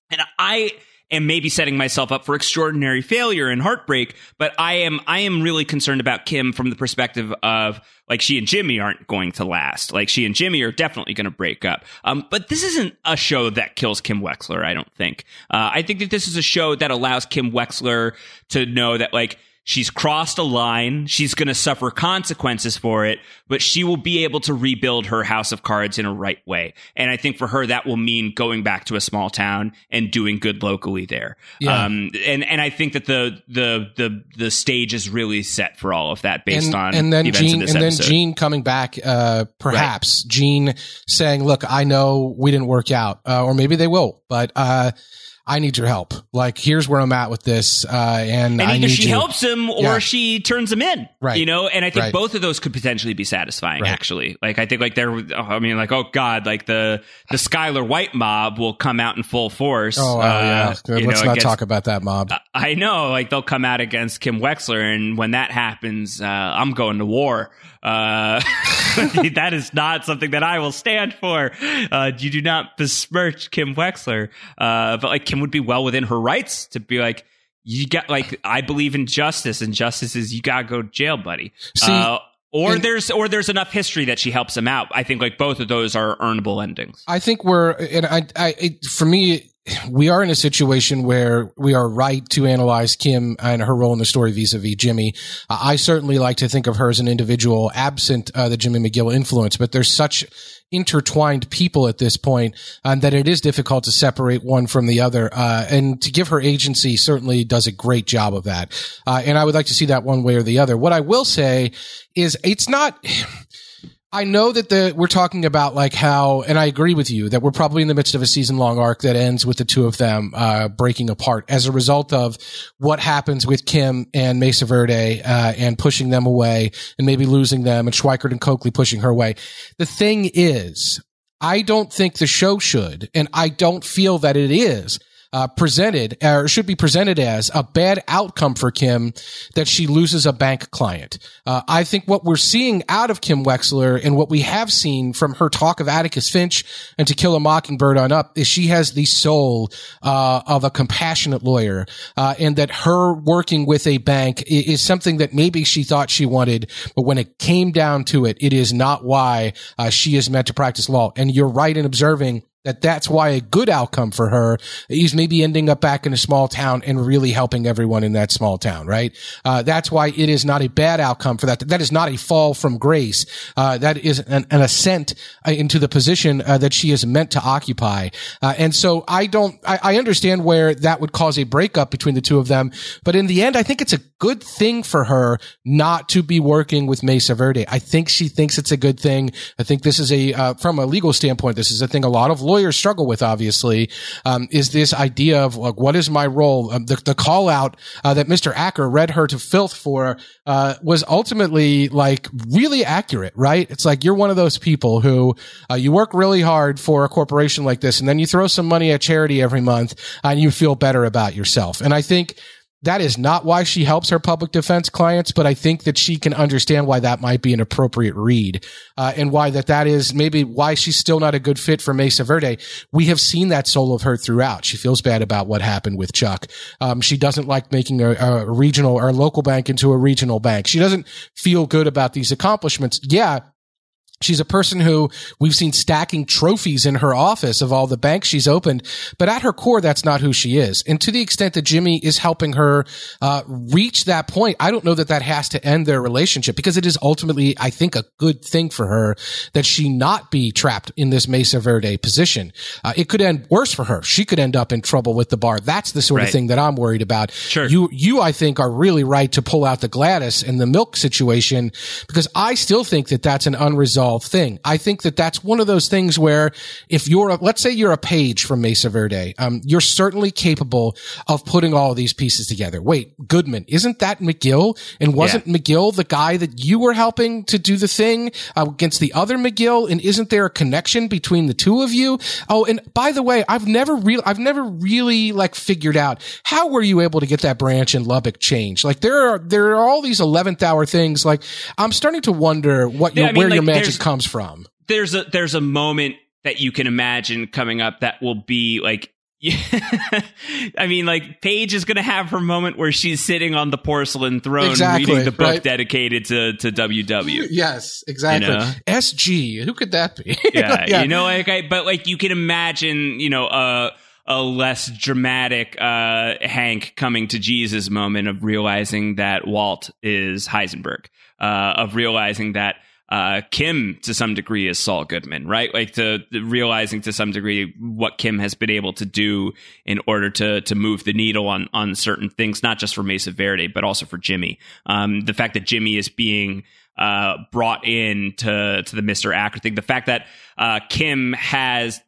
and I am maybe setting myself up for extraordinary failure and heartbreak, but I am I am really concerned about Kim from the perspective of like she and Jimmy aren't going to last. Like she and Jimmy are definitely going to break up. Um, but this isn't a show that kills Kim Wexler. I don't think. Uh, I think that this is a show that allows Kim Wexler to know that like She's crossed a line. She's going to suffer consequences for it, but she will be able to rebuild her house of cards in a right way. And I think for her, that will mean going back to a small town and doing good locally there. Yeah. Um, and, and I think that the, the, the, the stage is really set for all of that based and, on and then Gene and episode. then Gene coming back, uh, perhaps Gene saying, "Look, I know we didn't work out, uh, or maybe they will, but uh, I need your help. Like, here's where I'm at with this, uh, and, and I either need she you. helps him or Yeah. she turns him in Right. you know and i think Right. both of those could potentially be satisfying Right. actually like i think like there oh, i mean like oh god like the the skyler white mob will come out in full force Oh, uh, yeah. you Let's know, not against- talk about that mob. I know, like they'll come out against Kim Wexler, and when that happens, uh, I'm going to war. Uh, that is not something that I will stand for. Uh, you do not besmirch Kim Wexler, uh, but like Kim would be well within her rights to be like, you got like I believe in justice, and justice is you gotta go to jail, buddy. See, uh, or and- there's or there's enough history that she helps him out. I think like both of those are earnable endings. I think we're, and I, I, it, for me, we are in a situation where we are right to analyze Kim and her role in the story vis-a-vis Jimmy. Uh, I certainly like to think of her as an individual absent uh, the Jimmy McGill influence, but there's such intertwined people at this point um, that it is difficult to separate one from the other. Uh, and to give her agency certainly does a great job of that. Uh, and I would like to see that one way or the other. What I will say is it's not. I know that the we're talking about like how, and I agree with you that we're probably in the midst of a season long arc that ends with the two of them uh, breaking apart as a result of what happens with Kim and Mesa Verde uh, and pushing them away and maybe losing them and Schweikert and Coakley pushing her away. The thing is, I don't think the show should, and I don't feel that it is. Uh, presented or should be presented as a bad outcome for Kim that she loses a bank client. Uh, I think what we're seeing out of Kim Wexler and what we have seen from her talk of Atticus Finch and To Kill a Mockingbird on up is she has the soul uh, of a compassionate lawyer, uh, and that her working with a bank is something that maybe she thought she wanted, but when it came down to it, it is not why uh, she is meant to practice law. And you're right in observing that that's why a good outcome for her is maybe ending up back in a small town and really helping everyone in that small town, right? Uh, that's why it is not a bad outcome for that. That is not a fall from grace. Uh, that is an, an ascent uh, into the position uh, that she is meant to occupy. Uh, and so I don't, I, I understand where that would cause a breakup between the two of them. But in the end, I think it's a good thing for her not to be working with Mesa Verde. I think she thinks it's a good thing. I think this is a, uh, from a legal standpoint, this is a thing a lot of lawyers struggle with, obviously, um, is this idea of like, what is my role? Um, the, the call out, uh, that Mr. Acker read her to filth for, uh, was ultimately like really accurate, right? It's like you're one of those people who, uh, you work really hard for a corporation like this and then you throw some money at charity every month and you feel better about yourself. And I think, that is not why she helps her public defense clients, but I think that she can understand why that might be an appropriate read, uh, and why that that is maybe why she's still not a good fit for Mesa Verde. We have seen that soul of her throughout. She feels bad about what happened with Chuck. Um, she doesn't like making a, a regional or local bank into a regional bank. She doesn't feel good about these accomplishments. Yeah, She's a person who we've seen stacking trophies in her office of all the banks she's opened, but at her core, that's not who she is. And to the extent that Jimmy is helping her uh, reach that point, I don't know that that has to end their relationship because it is ultimately, I think, a good thing for her that she not be trapped in this Mesa Verde position. Uh, it could end worse for her. She could end up in trouble with the bar. That's the sort Right. of thing that I'm worried about. Sure. You, you, I think, are really right to pull out the Gladys and the milk situation because I still think that that's an unresolved thing. I think that that's one of those things where if you're, a, let's say you're a Paige from Mesa Verde, um, you're certainly capable of putting all of these pieces together. Wait, Goodman, isn't that McGill? And wasn't McGill the guy that you were helping to do the thing uh, against the other McGill? And isn't there a connection between the two of you? Oh, and by the way, I've never really, I've never really like figured out how were you able to get that branch in Lubbock changed? Like there are, there are all these 11th hour things. Like I'm starting to wonder what Yeah, your, I mean, where your magic comes from. there's a there's a moment that you can imagine coming up that will be like I mean, like Paige is going to have her moment where she's sitting on the porcelain throne Exactly, reading the book right. dedicated to to WW. Yes, exactly. You know? SG, who could that be? Yeah, you know, like I, but like you can imagine, you know, uh, a less dramatic uh, Hank coming to Jesus moment of realizing that Walt is Heisenberg, uh, of realizing that uh, Kim to some degree is Saul Goodman, right? Like to, realizing to some degree what Kim has been able to do in order to to move the needle on on certain things, not just for Mesa Verde, but also for Jimmy. Um, the fact that Jimmy is being uh, brought in to to the Mister Acker thing, the fact that uh, Kim has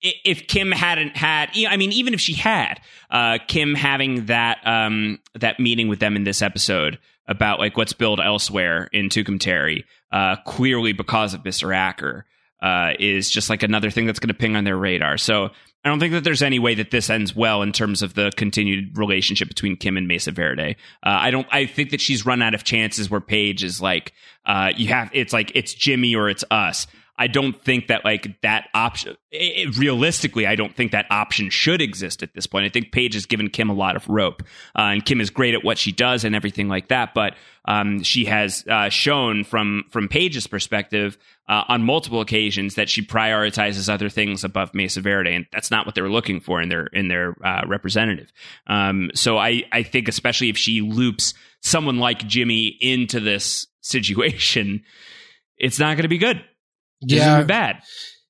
if Kim hadn't had, I mean, even if she had, uh, Kim having that um, that meeting with them in this episode about like what's billed elsewhere in Tucumcari, uh, clearly because of Mr. Acker, uh, is just like another thing that's going to ping on their radar. So I don't think that there's any way that this ends well in terms of the continued relationship between Kim and Mesa Verde. Uh, I don't. I think that she's run out of chances where Paige is like, uh, you have. It's like it's Jimmy or it's us. I don't think that like that option it, realistically, I don't think that option should exist at this point. I think Paige has given Kim a lot of rope, uh, and Kim is great at what she does and everything like that. But um, she has uh, shown from from Paige's perspective uh, on multiple occasions that she prioritizes other things above Mesa Verde, and that's not what they're looking for in their in their uh, representative. Um, so I I think especially if she loops someone like Jimmy into this situation, it's not going to be good yeah, bad.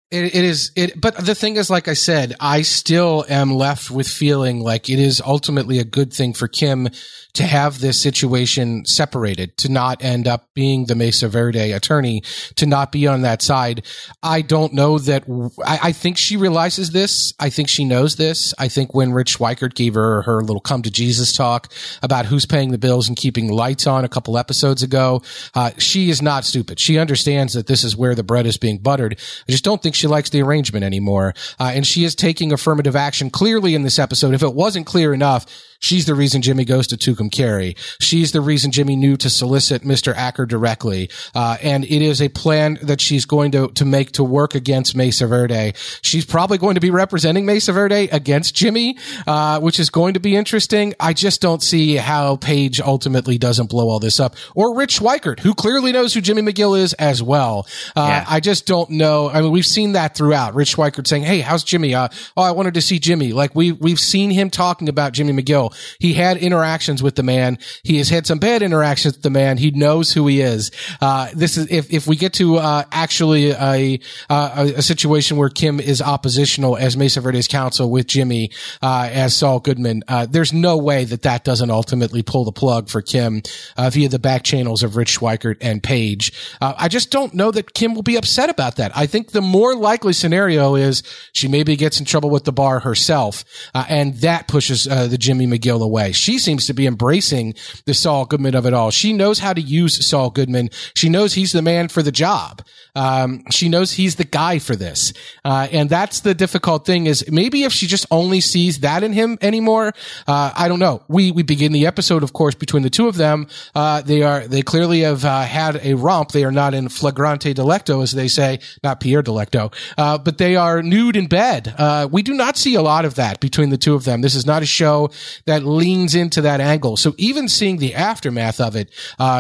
It, it is it, but the thing is, like I said, I still am left with feeling like it is ultimately a good thing for Kim to have this situation separated, to not end up being the Mesa Verde attorney, to not be on that side. I don't know that, I, I think she realizes this. I think she knows this. I think when Rich Schweikert gave her her little come to Jesus talk about who's paying the bills and keeping lights on a couple episodes ago, uh, she is not stupid. She understands that this is where the bread is being buttered. I just don't think she likes the arrangement anymore. Uh, and she is taking affirmative action clearly in this episode. If it wasn't clear enough, She's the reason Jimmy goes to Tucumcari. She's the reason Jimmy knew to solicit Mr. Acker directly. Uh, and it is a plan that she's going to, to make to work against Mesa Verde. She's probably going to be representing Mesa Verde against Jimmy, uh, which is going to be interesting. I just don't see how Paige ultimately doesn't blow all this up or Rich Schweikert, who clearly knows who Jimmy McGill is as well. Uh, yeah. I just don't know. I mean, we've seen that throughout. Rich Schweikert saying, Hey, how's Jimmy? Uh, oh, I wanted to see Jimmy. Like we, we've seen him talking about Jimmy McGill. He had interactions with the man. He has had some bad interactions with the man. He knows who he is. Uh, this is if if we get to uh, actually a, a, a situation where Kim is oppositional as Mesa Verde's counsel with Jimmy uh, as Saul Goodman, uh, there's no way that that doesn't ultimately pull the plug for Kim uh, via the back channels of Rich Schweikert and Paige. Uh, I just don't know that Kim will be upset about that. I think the more likely scenario is she maybe gets in trouble with the bar herself, uh, and that pushes uh, the Jimmy McGill away. She seems to be embracing the Saul Goodman of it all. She knows how to use Saul Goodman. She knows he's the man for the job. Um, she knows he's the guy for this. Uh, and that's the difficult thing is maybe if she just only sees that in him anymore, uh, I don't know. We, we begin the episode, of course, between the two of them. Uh, they are, they clearly have, uh, had a romp. They are not in flagrante delicto, as they say, not Pierre Delecto, uh, but they are nude in bed. Uh, we do not see a lot of that between the two of them. This is not a show that leans into that angle. So even seeing the aftermath of it,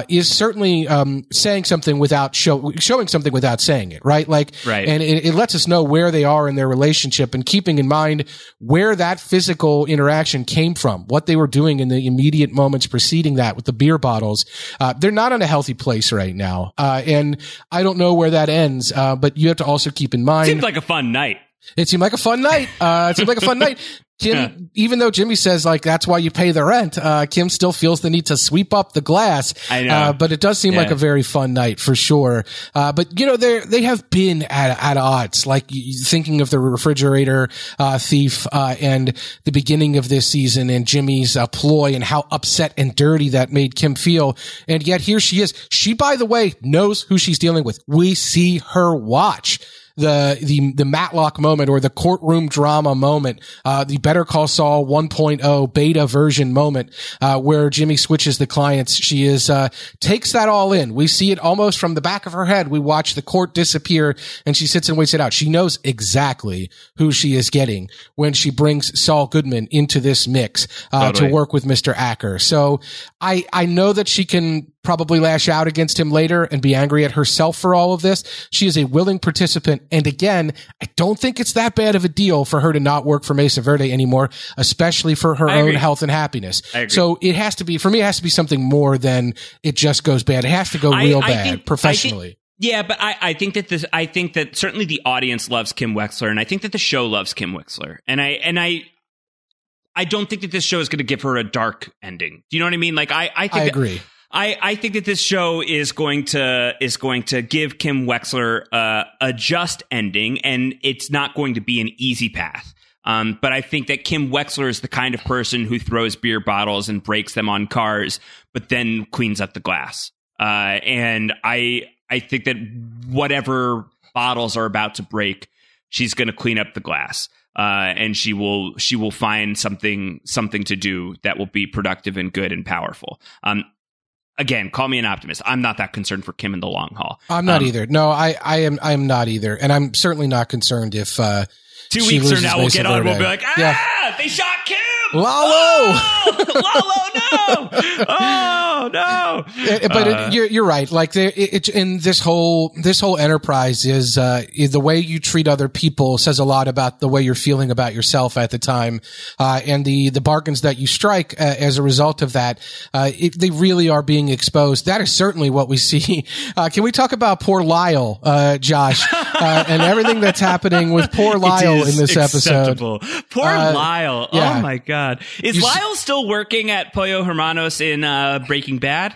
is certainly, um, saying something without show, showing something without without saying it, right? Like, right. and it, it lets us know where they are in their relationship and keeping in mind where that physical interaction came from, what they were doing in the immediate moments preceding that with the beer bottles. Uh, they're not in a healthy place right now. Uh, and I don't know where that ends. Uh, but you have to also keep in mind. Seems like a fun night. It seemed like a fun night. Uh, it seemed like a fun night. Kim, even though Jimmy says like that's why you pay the rent, uh, Kim still feels the need to sweep up the glass. I know, uh, but it does seem yeah. like a very fun night for sure. Uh, but you know they they have been at at odds. Like thinking of the refrigerator uh, thief uh, and the beginning of this season and Jimmy's uh, ploy and how upset and dirty that made Kim feel. And yet here she is. She, by the way, knows who she's dealing with. We see her watch the the the Matlock moment or the courtroom drama moment, uh, the Better Call Saul 1.0 beta version moment, uh, where Jimmy switches the clients. She is uh, takes that all in. We see it almost from the back of her head. We watch the court disappear, and she sits and waits it out. She knows exactly who she is getting when she brings Saul Goodman into this mix uh, totally. to work with Mr. Acker. So I I know that she can probably lash out against him later and be angry at herself for all of this. She is a willing participant. And again, I don't think it's that bad of a deal for her to not work for Mesa Verde anymore, especially for her I own agree. health and happiness. So it has to be, for me, it has to be something more than it just goes bad. It has to go real I bad think- I think- professionally. Yeah, but I, I think that this I think that certainly the audience loves Kim Wexler and I think that the show loves Kim Wexler. And I and I I don't think that this show is going to give her a dark ending. Do you know what I mean? Like I I think I that- agree. I, I think that this show is going to is going to give Kim Wexler uh, a just ending, and it's not going to be an easy path. Um, but I think that Kim Wexler is the kind of person who throws beer bottles and breaks them on cars, but then cleans up the glass. Uh, and I I think that whatever bottles are about to break, she's going to clean up the glass. Uh, and she will she will find something something to do that will be productive and good and powerful. Um, again, call me an optimist. I'm not that concerned for Kim in the long haul. I'm not Um, either. No, I, I am, I am not either. And I'm certainly not concerned if, uh, Two weeks from now, we'll get on. We'll be like, ah, Yeah. they shot Kim. Lalo! Oh, Lalo, no! Oh no! Uh, but Uh, it, you're you're right. Like there, it, it, in this whole this whole enterprise is uh, is the way you treat other people says a lot about the way you're feeling about yourself at the time, uh, and the the bargains that you strike uh, as a result of that. Uh, it, they really are being exposed. That is certainly what we see. Uh, can we talk about poor Lyle, uh, Josh, uh, and everything that's happening with poor Lyle in this episode? Poor Lyle. yeah. Oh my god. Is You s- Lyle still working at Pollo Hermanos in uh, Breaking Bad?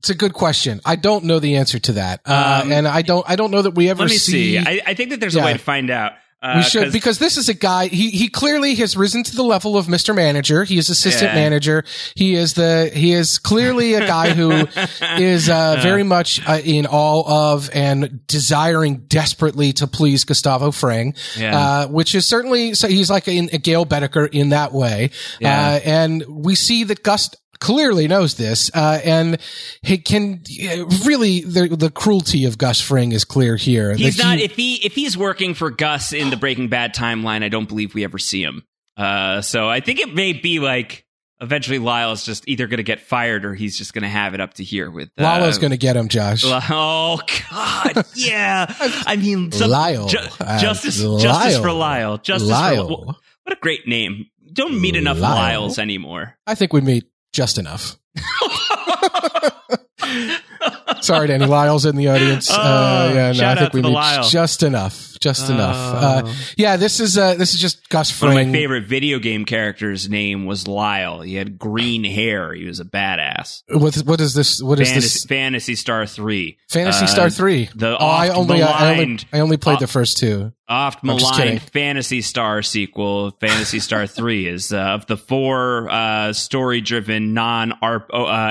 It's a good question. I don't know the answer to that, uh, Um, and I don't. I don't know that we ever Let me see. see. I, I think that there's Yeah. a way to find out. Uh, we should 'cause- because this is a guy. He he clearly has risen to the level of Mr. Manager. He is assistant Yeah. manager. He is the he is clearly a guy who is uh, very much uh, in all of and desiring desperately to please Gustavo Fring, Yeah. uh, which is certainly so. He's like a, a Gale Boetticher in that way, Yeah. uh, and we see that Gus clearly knows this, uh, and he can uh, really the the cruelty of Gus Fring is clear here. He's not he- if he if he's working for Gus in the Breaking Bad timeline, I don't believe we ever see him. Uh, so I think it may be like eventually Lyle's just either going to get fired or he's just going to have it up to here with uh, Lalo's going to get him, Josh. Oh God, yeah. I mean, some, Lyle. ju- Uh, justice, Lyle. justice for Lyle. Justice for Lyle. for what a great name. Don't meet enough Lyle. Lyles anymore. I think we meet just enough. Sorry to any Lyles in the audience. uh, Oh, yeah, no, shout I think out we to the meet just enough. Just enough. Oh. Uh, yeah, this is uh, this is just Gus One of my favorite video game characters' name was Lyle. He had green hair. He was a badass. What, what is this? What is Fantasy, this? Phantasy Star Three. Fantasy Uh, Star Three. the oh, I only, I only I only played uh, the first two. Oft I'm just kidding. maligned Phantasy Star sequel, Phantasy Star 3 is uh, of the four uh, story driven non uh,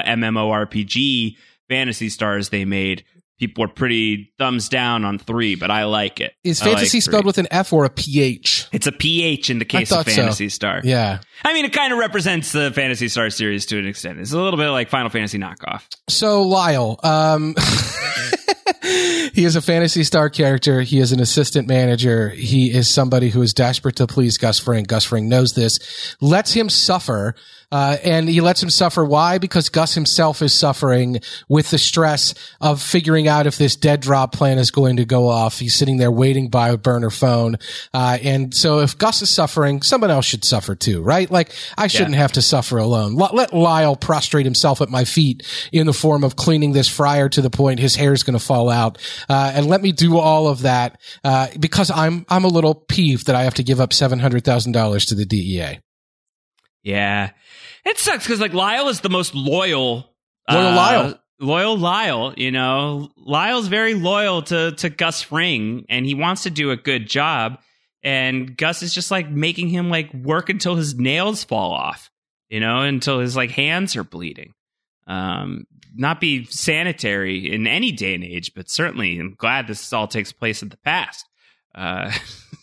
MMORPG Phantasy Stars they made. People are pretty thumbs down on 3, but I like it. Is I like fantasy three. spelled with an F or a PH? It's a PH in the case of thought so. Phantasy Star. Yeah. I mean, it kind of represents the Phantasy Star series to an extent. It's a little bit like Final Fantasy knockoff. So Lyle, um, he is a Phantasy Star character. He is an assistant manager. He is somebody who is desperate to please Gus Fring. Gus Fring knows this, lets him suffer. Uh, and he lets him suffer. Why? Because Gus himself is suffering with the stress of figuring out if this dead drop plan is going to go off. He's sitting there waiting by a burner phone. Uh, and so if Gus is suffering, someone else should suffer too, right? Like I shouldn't have to suffer alone. L- let Lyle prostrate himself at my feet in the form of cleaning this fryer to the point his hair is going to fall out. Uh, and let me do all of that, uh, because I'm, I'm a little peeved that I have to give up $700,000 to the DEA. Yeah. It sucks because, like, Lyle is the most loyal. Loyal uh, Lyle. Loyal Lyle, you know. Lyle's very loyal to, to Gus Fring and he wants to do a good job. And Gus is just like making him like work until his nails fall off, you know, until his like hands are bleeding. Um, not be sanitary in any day and age, but certainly I'm glad this all takes place in the past. Uh,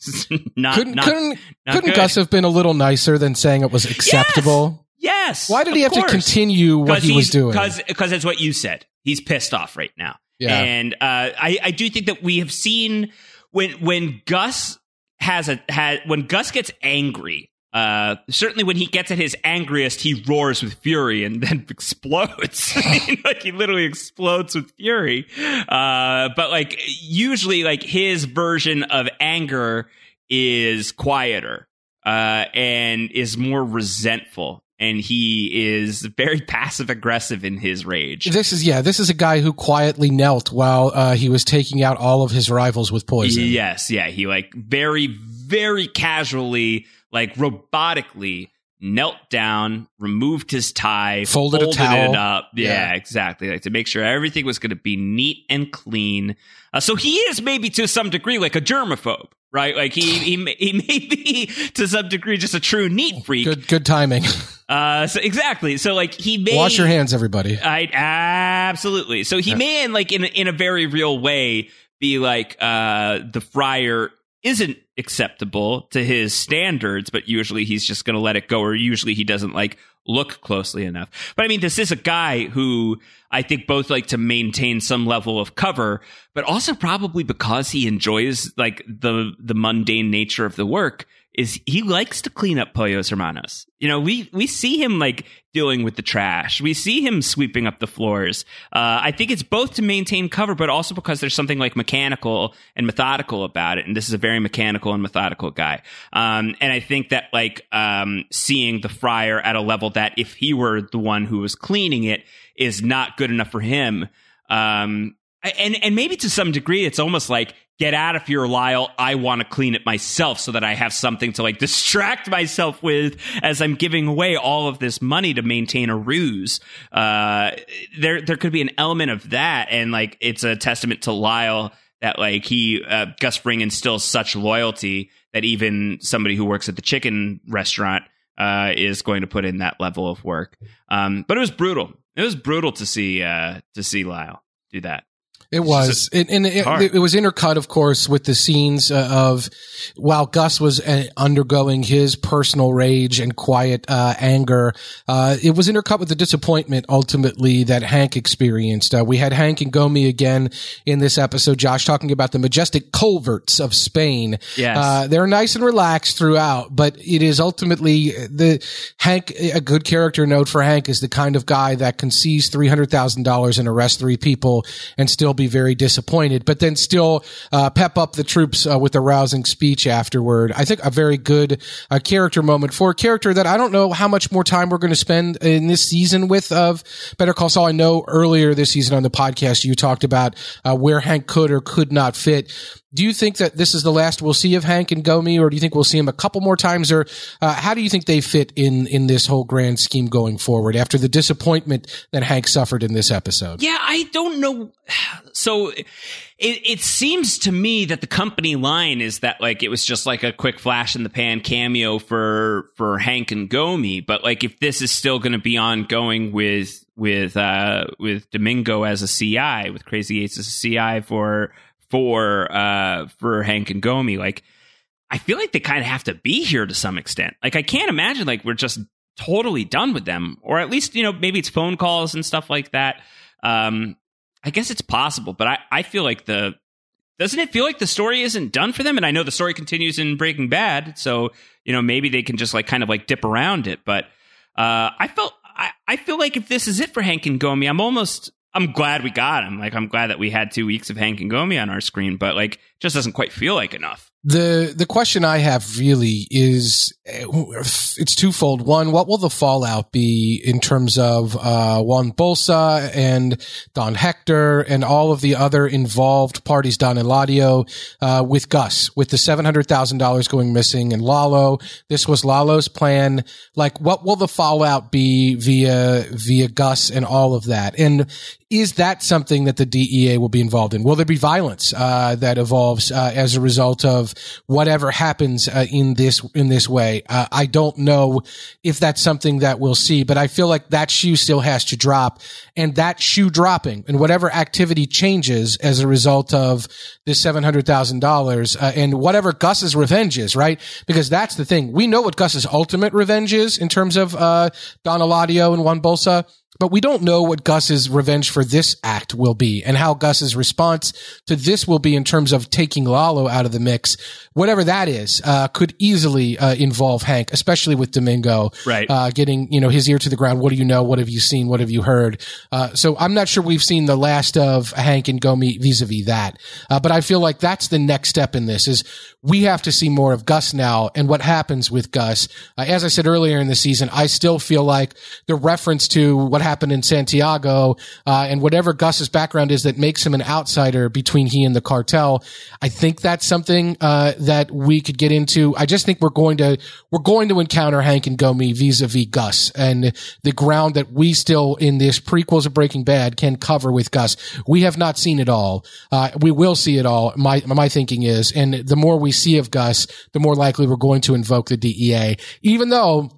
not, couldn't, not, couldn't, not couldn't. Gus have been a little nicer than saying it was acceptable? Yes. Why did he have course. to continue what he was doing? Because it's what you said. He's pissed off right now. Yeah. And uh, I I do think that we have seen when when Gus has a had when Gus gets angry. uh, certainly when he gets at his angriest, he roars with fury and then explodes. like he literally explodes with fury. Uh, but like usually, like his version of anger is quieter uh, and is more resentful. And he is very passive aggressive in his rage. This is yeah. This is a guy who quietly knelt while uh, he was taking out all of his rivals with poison. Yes, yeah. He like very, very casually, like robotically knelt down, removed his tie, Folded a towel. it up. Yeah, Yeah. exactly. Like to make sure everything was going to be neat and clean. Uh, so he is maybe to some degree like a germaphobe, right? Like he he may- he may be to some degree just a true neat freak. Good good timing. Uh, so exactly. So like he may Wash your hands, everybody. I absolutely. So he may, in like in a- in a very real way, be like uh, the fryer isn't acceptable to his standards, but usually he's just going to let it go, or usually he doesn't like look closely enough. But I mean, this is a guy who I think both like to maintain some level of cover, but also probably because he enjoys like the the mundane nature of the work is he likes to clean up Pollos Hermanos. You know, we we see him like dealing with the trash. We see him sweeping up the floors. Uh, I think it's both to maintain cover, but also because there's something like mechanical and methodical about it. And this is a very mechanical and methodical guy. Um, and I think that like um, seeing the fryer at a level that if he were the one who was cleaning it is not good enough for him. Um, and and maybe to some degree, it's almost like get out of here, Lyle. I want to clean it myself so that I have something to like distract myself with as I'm giving away all of this money to maintain a ruse. Uh, there there could be an element of that, and like it's a testament to Lyle that like he uh, Gus Fring instills such loyalty that even somebody who works at the chicken restaurant uh, is going to put in that level of work. Um, but it was brutal. It was brutal to see uh, to see Lyle do that. It was, and, and it, it was intercut, of course, with the scenes uh, of while Gus was uh, undergoing his personal rage and quiet uh, anger. Uh, it was intercut with the disappointment ultimately that Hank experienced. Uh, we had Hank and Gomie again in this episode. Josh talking about the majestic culverts of Spain. Yes. Uh, they're nice and relaxed throughout, but it is ultimately the Hank. A good character note for Hank is the kind of guy that can seize three hundred thousand dollars and arrest three people and still be very disappointed, but then still uh, pep up the troops uh, with a rousing speech afterward. I think a very good uh, character moment for a character that I don't know how much more time we're going to spend in this season with of Better Call Saul. I know earlier this season on the podcast you talked about uh, where Hank could or could not fit. Do you think that this is the last we'll see of Hank and Gomie, or do you think we'll see him a couple more times, or uh, how do you think they fit in in this whole grand scheme going forward after the disappointment that Hank suffered in this episode? Yeah, I don't know. So it, it seems to me that the company line is that like it was just like a quick flash in the pan cameo for for Hank and Gomie, but like if this is still going to be ongoing with with uh with Domingo as a CI, with Crazy Eights as a CI for for uh for Hank and Gomie, like I feel like they kind of have to be here to some extent. Like I can't imagine like we're just totally done with them, or at least you know maybe it's phone calls and stuff like that. Um, I guess it's possible, but I I feel like the doesn't it feel like the story isn't done for them? And I know the story continues in Breaking Bad, so you know maybe they can just like kind of like dip around it. But uh, I felt I, I feel like if this is it for Hank and Gomie, I'm almost I'm glad we got him. Like I'm glad that we had two weeks of Hank and Gomie on our screen, but like just doesn't quite feel like enough. The the question I have really is uh, it's twofold. One, what will the fallout be in terms of uh, Juan Bolsa and Don Hector and all of the other involved parties, Don Eladio, uh, with Gus, with the seven hundred thousand dollars going missing and Lalo. This was Lalo's plan. Like, what will the fallout be via via Gus and all of that? And is that something that the DEA will be involved in? Will there be violence uh, that evolves uh, as a result of whatever happens uh, in this in this way? Uh, I don't know if that's something that we'll see, but I feel like that shoe still has to drop, and that shoe dropping and whatever activity changes as a result of this seven hundred thousand dollars uh, and whatever Gus's revenge is, right? Because that's the thing. We know what Gus's ultimate revenge is in terms of uh, Don Eladio and Juan Bolsa. But we don't know what Gus's revenge for this act will be and how Gus's response to this will be in terms of taking Lalo out of the mix. Whatever that is, uh, could easily uh, involve Hank, especially with Domingo, Right. Uh, getting you know his ear to the ground. What do you know? What have you seen? What have you heard? Uh, so I'm not sure we've seen the last of Hank and Gomie vis-a-vis that, uh, but I feel like that's the next step in this. Is we have to see more of Gus now and what happens with Gus. Uh, as I said earlier in the season, I still feel like the reference to what happened in Santiago uh, and whatever Gus's background is that makes him an outsider between he and the cartel. I think that's something uh, that we could get into. I just think we're going to we're going to encounter Hank and Gomie vis-a-vis Gus and the ground that we still in this prequels of Breaking Bad can cover with Gus. We have not seen it all. Uh, we will see it all. My my thinking is, and the more we see of Gus, the more likely we're going to invoke the DEA, even though.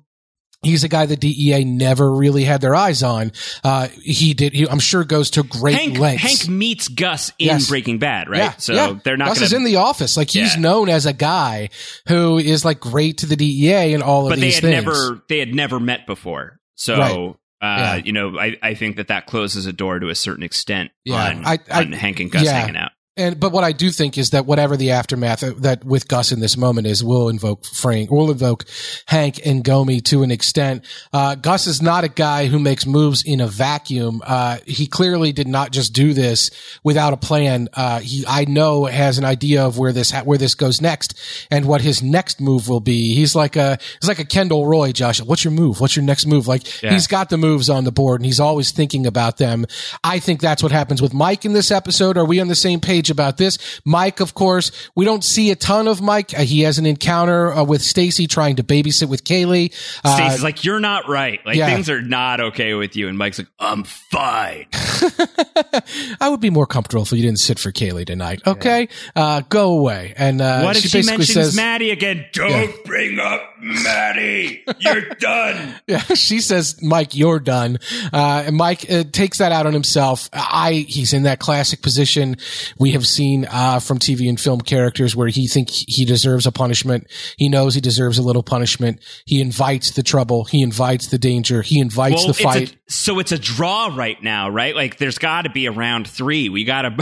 He's a guy the DEA never really had their eyes on. Uh, he did. He, I'm sure goes to great Hank, lengths. Hank meets Gus in Yes. Breaking Bad, right? Yeah, so yeah. they're not Gus going is in the office. Like he's Yeah. known as a guy who is like great to the DEA and all of these things. but they had things. never they had never met before. So Right. uh, Yeah. you know, I, I think that that closes a door to a certain extent on, I- I- on Hank and Gus hanging out. And but what I do think is that whatever the aftermath that with Gus in this moment is, will invoke Frank, will invoke Hank and Gomie to an extent. Uh, Gus is not a guy who makes moves in a vacuum. Uh, he clearly did not just do this without a plan. Uh, he, I know, has an idea of where this ha- where this goes next and what his next move will be. He's like a he's like a Kendall Roy, Josh. What's your move? What's your next move? Like Yeah. he's got the moves on the board and he's always thinking about them. I think that's what happens with Mike in this episode. Are we on the same page about this? Mike, of course, we don't see a ton of Mike. Uh, he has an encounter uh, with Stacey trying to babysit with Kaylee. Uh, Stacey's like, "You're not right. Like yeah. things are not okay with you." And Mike's like, "I'm fine." I would be more comfortable if you didn't sit for Kaylee tonight. Okay, uh, go away. And uh, what if she she, basically mentions says, Matty again? Don't bring up Matty. You're done. Yeah, she says, "Mike, you're done." Uh, and Mike uh, takes that out on himself. I he's in that classic position we have seen uh, from TV and film characters where he think he deserves a punishment. He knows he deserves a little punishment. He invites the trouble. He invites the danger. He invites well, the it's fight. a, so it's a draw right now, right? Like there's got to be a round three. We gotta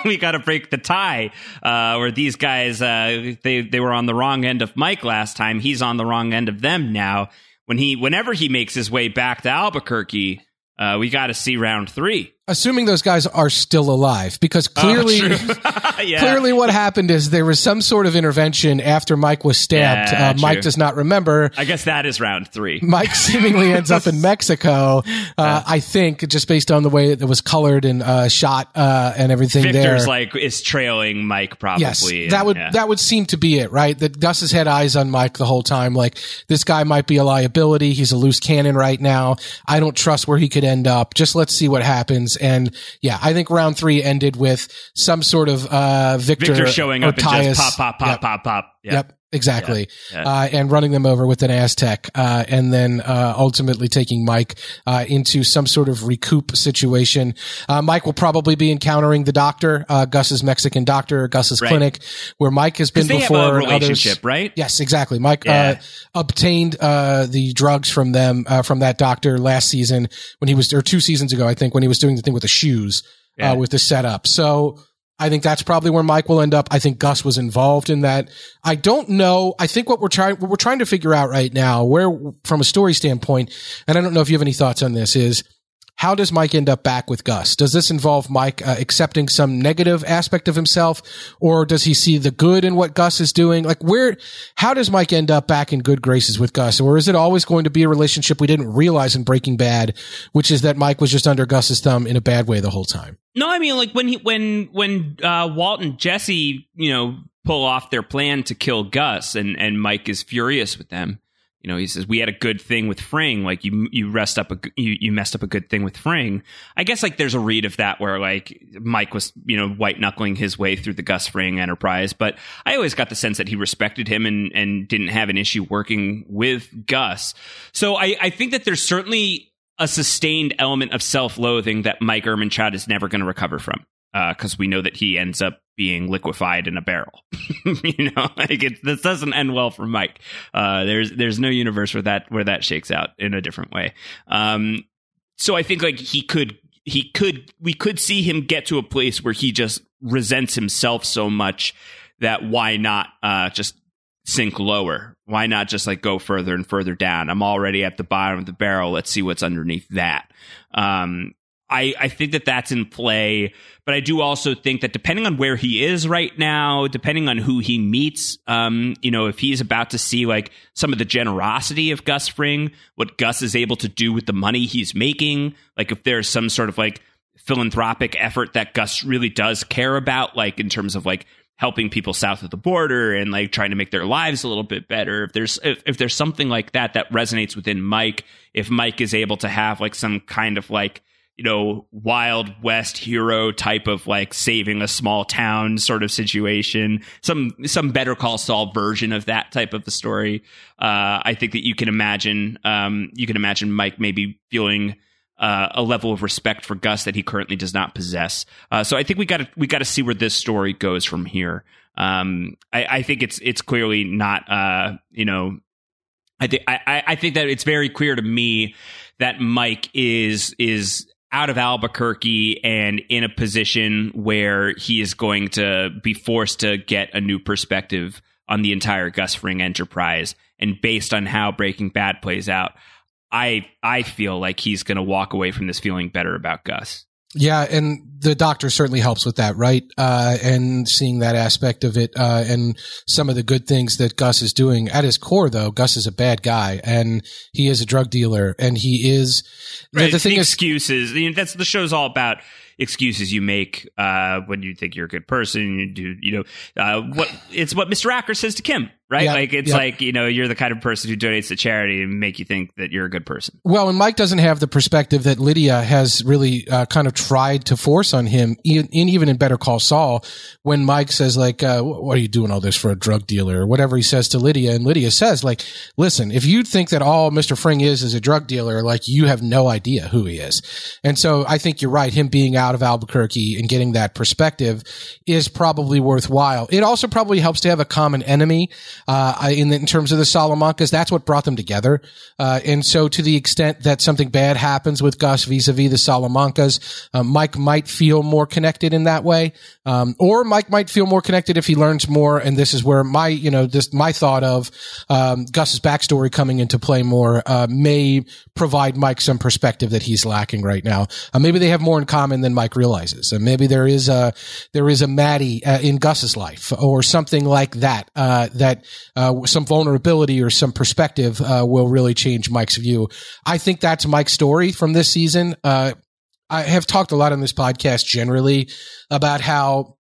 we gotta break the tie. Uh, where these guys uh, they they were on the wrong end of Mike last time. He's on the wrong end of them now. When he whenever he makes his way back to Albuquerque, uh, we got to see round three. Assuming those guys are still alive, because clearly. Oh, yeah. Clearly, what happened is there was some sort of intervention after Mike was stabbed. Yeah, uh, Mike does not remember. I guess that is round three. Mike seemingly ends up in Mexico. Uh, I think just based on the way it was colored and uh, shot uh, and everything Victor's there. like is trailing Mike probably. yes, and- that would yeah. that would seem to be it, right? That Gus has had eyes on Mike the whole time. Like this guy might be a liability. He's a loose cannon right now. I don't trust where he could end up. Just let's see what happens. And yeah, I think round three ended with some sort of uh, Victor, Victor showing up and just pop pop pop Yep. pop pop. Yeah. Yep, exactly. Yeah, yeah. Uh, and running them over with an Aztec, uh, and then uh, ultimately taking Mike uh, into some sort of recoup situation. Uh, Mike will probably be encountering the doctor, uh, Gus's Mexican doctor, Gus's Right. clinic, where Mike has been before. and others- relationship, right? Yes, exactly. Mike Yeah. uh, obtained uh, the drugs from them uh, from that doctor last season when he was, or two seasons ago, I think, when he was doing the thing with the shoes uh, with the setup. So I think that's probably where Mike will end up. I think Gus was involved in that. I don't know. I think what we're trying, what we're trying to figure out right now, where from a story standpoint, and I don't know if you have any thoughts on this, is how does Mike end up back with Gus? Does this involve Mike uh, accepting some negative aspect of himself, or does he see the good in what Gus is doing? Like, where, how does Mike end up back in good graces with Gus, or is it always going to be a relationship we didn't realize in Breaking Bad, which is that Mike was just under Gus's thumb in a bad way the whole time? No, I mean like when he when when uh, Walt and Jesse, you know, pull off their plan to kill Gus, and and Mike is furious with them. You know, he says we had a good thing with Fring. Like you you rest up a you you messed up a good thing with Fring. I guess like there's a read of that where like Mike was you know white knuckling his way through the Gus Fring enterprise, but I always got the sense that he respected him and and didn't have an issue working with Gus. So I I think that there's certainly a sustained element of self-loathing that Mike Ehrmantraut is never going to recover from, because we know that he ends up being liquefied in a barrel. you know, like it, this doesn't end well for Mike. Uh, there's there's no universe where that where that shakes out in a different way. Um, so I think like he could he could we could see him get to a place where he just resents himself so much that why not uh, just sink lower? Why not just like go further and further down? I'm already at the bottom of the barrel. Let's see what's underneath that. Um, I, I think that that's in play, but I do also think that depending on where he is right now, depending on who he meets, um, you know, if he's about to see like some of the generosity of Gus Fring, what Gus is able to do with the money he's making, like if there's some sort of like philanthropic effort that Gus really does care about, like in terms of like helping people south of the border and like trying to make their lives a little bit better if there's if, if there's something like that that resonates within mike if mike is able to have like some kind of like you know wild west hero type of like saving a small town sort of situation some some better call saul version of that type of the story uh i think that you can imagine um you can imagine mike maybe feeling uh, a level of respect for Gus that he currently does not possess. Uh, so I think we got to we got to see where this story goes from here. Um, I, I, think it's it's clearly not uh, you know. I think I, I think that it's very clear to me that Mike is is out of Albuquerque and in a position where he is going to be forced to get a new perspective on the entire Gus Fring enterprise. And based on how Breaking Bad plays out, I I feel like he's going to walk away from this feeling better about Gus. Yeah, and the doctor certainly helps with that, right? Uh, and seeing that aspect of it, uh, and some of the good things that Gus is doing. At his core, though, Gus is a bad guy, and he is a drug dealer, and he is. Right, the, thing the excuses. is, that's the show's all about excuses you make uh, when you think you're a good person. You do, you know, uh, what it's what Mr. Acker says to Kim, right? like it's like you know you're the kind of person who donates to charity and make you think that you're a good person. Well, and Mike doesn't have the perspective that Lydia has really uh, kind of tried to force on him, in, in, even in Better Call Saul, when Mike says like, uh, "What are you doing all this for a drug dealer?" or whatever he says to Lydia, and Lydia says like, "Listen, if you think that all Mr. Fring is is a drug dealer, like you have no idea who he is." And so I think you're right. Him being out of Albuquerque and getting that perspective is probably worthwhile. It also probably helps to have a common enemy uh, in, in terms of the Salamancas. That's what brought them together. Uh, and so to the extent that something bad happens with Gus vis-a-vis the Salamancas, uh, Mike might feel more connected in that way. Um, or Mike might feel more connected if he learns more. And this is where my, you know, this, my thought of, um, Gus's backstory coming into play more, uh, may provide Mike some perspective that he's lacking right now. Uh, maybe they have more in common than Mike realizes. And maybe there is a, there is a Matty uh, in Gus's life or something like that, uh, that, uh, some vulnerability or some perspective, uh, will really change Mike's view. I think that's Mike's story from this season. Uh, I have talked a lot on this podcast generally about how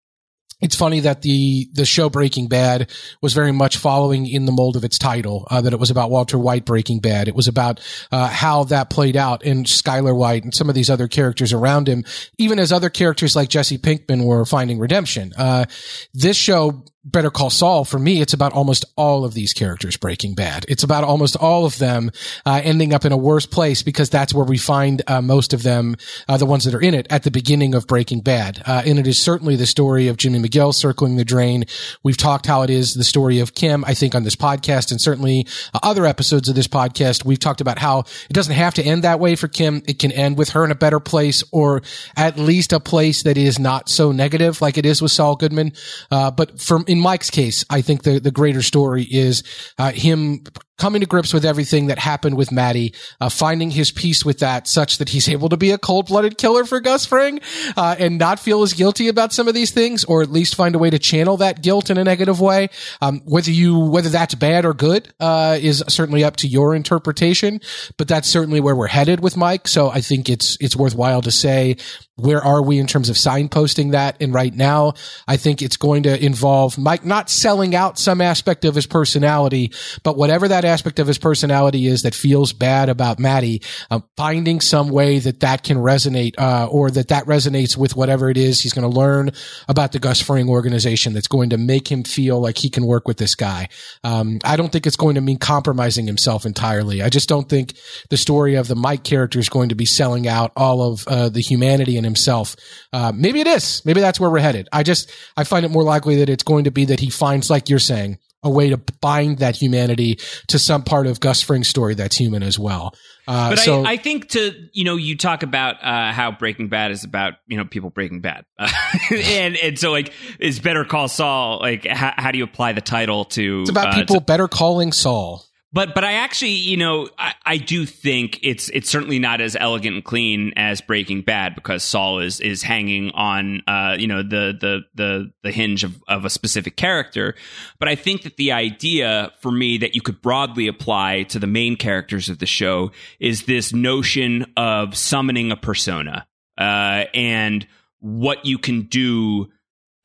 it's funny that the the show Breaking Bad was very much following in the mold of its title. Uh, that it was about Walter White Breaking Bad. It was about uh, how that played out in Skyler White and some of these other characters around him, even as other characters like Jesse Pinkman were finding redemption. Uh, this show Better Call Saul, for me, it's about almost all of these characters breaking bad. It's about almost all of them uh, ending up in a worse place because that's where we find uh, most of them, uh, the ones that are in it, at the beginning of Breaking Bad. Uh, and it is certainly the story of Jimmy McGill circling the drain. We've talked how it is the story of Kim, I think, on this podcast, and certainly uh, other episodes of this podcast. We've talked about how it doesn't have to end that way for Kim. It can end with her in a better place, or at least a place that is not so negative like it is with Saul Goodman. Uh, but from in Mike's case, I think the, the greater story is uh, him coming to grips with everything that happened with Matty, uh, finding his peace with that such that he's able to be a cold blooded killer for Gus Fring, uh, and not feel as guilty about some of these things, or at least find a way to channel that guilt in a negative way. Um, whether you, whether that's bad or good, uh, is certainly up to your interpretation, but that's certainly where we're headed with Mike. So I think it's, it's worthwhile to say, where are we in terms of signposting that? And right now, I think it's going to involve Mike not selling out some aspect of his personality, but whatever that aspect of his personality is that feels bad about Matty, uh, finding some way that that can resonate, uh, or that that resonates with whatever it is he's going to learn about the Gus Fring organization that's going to make him feel like he can work with this guy. Um, I don't think it's going to mean compromising himself entirely. I just don't think the story of the Mike character is going to be selling out all of uh, the humanity in himself. Uh, maybe it is. Maybe that's where we're headed. I just I find it more likely that it's going to be that he finds, like you're saying, a way to bind that humanity to some part of Gus Fring's story that's human as well. Uh, but so, I, I, think to you know you talk about uh, how Breaking Bad is about you know people breaking bad, uh, and and so like is Better Call Saul like how, how do you apply the title to? It's about uh, people to, better calling Saul. But but I actually, you know, I, I do think it's it's certainly not as elegant and clean as Breaking Bad because Saul is is hanging on uh, you know the the the the hinge of, of a specific character. But I think that the idea for me that you could broadly apply to the main characters of the show is this notion of summoning a persona uh, and what you can do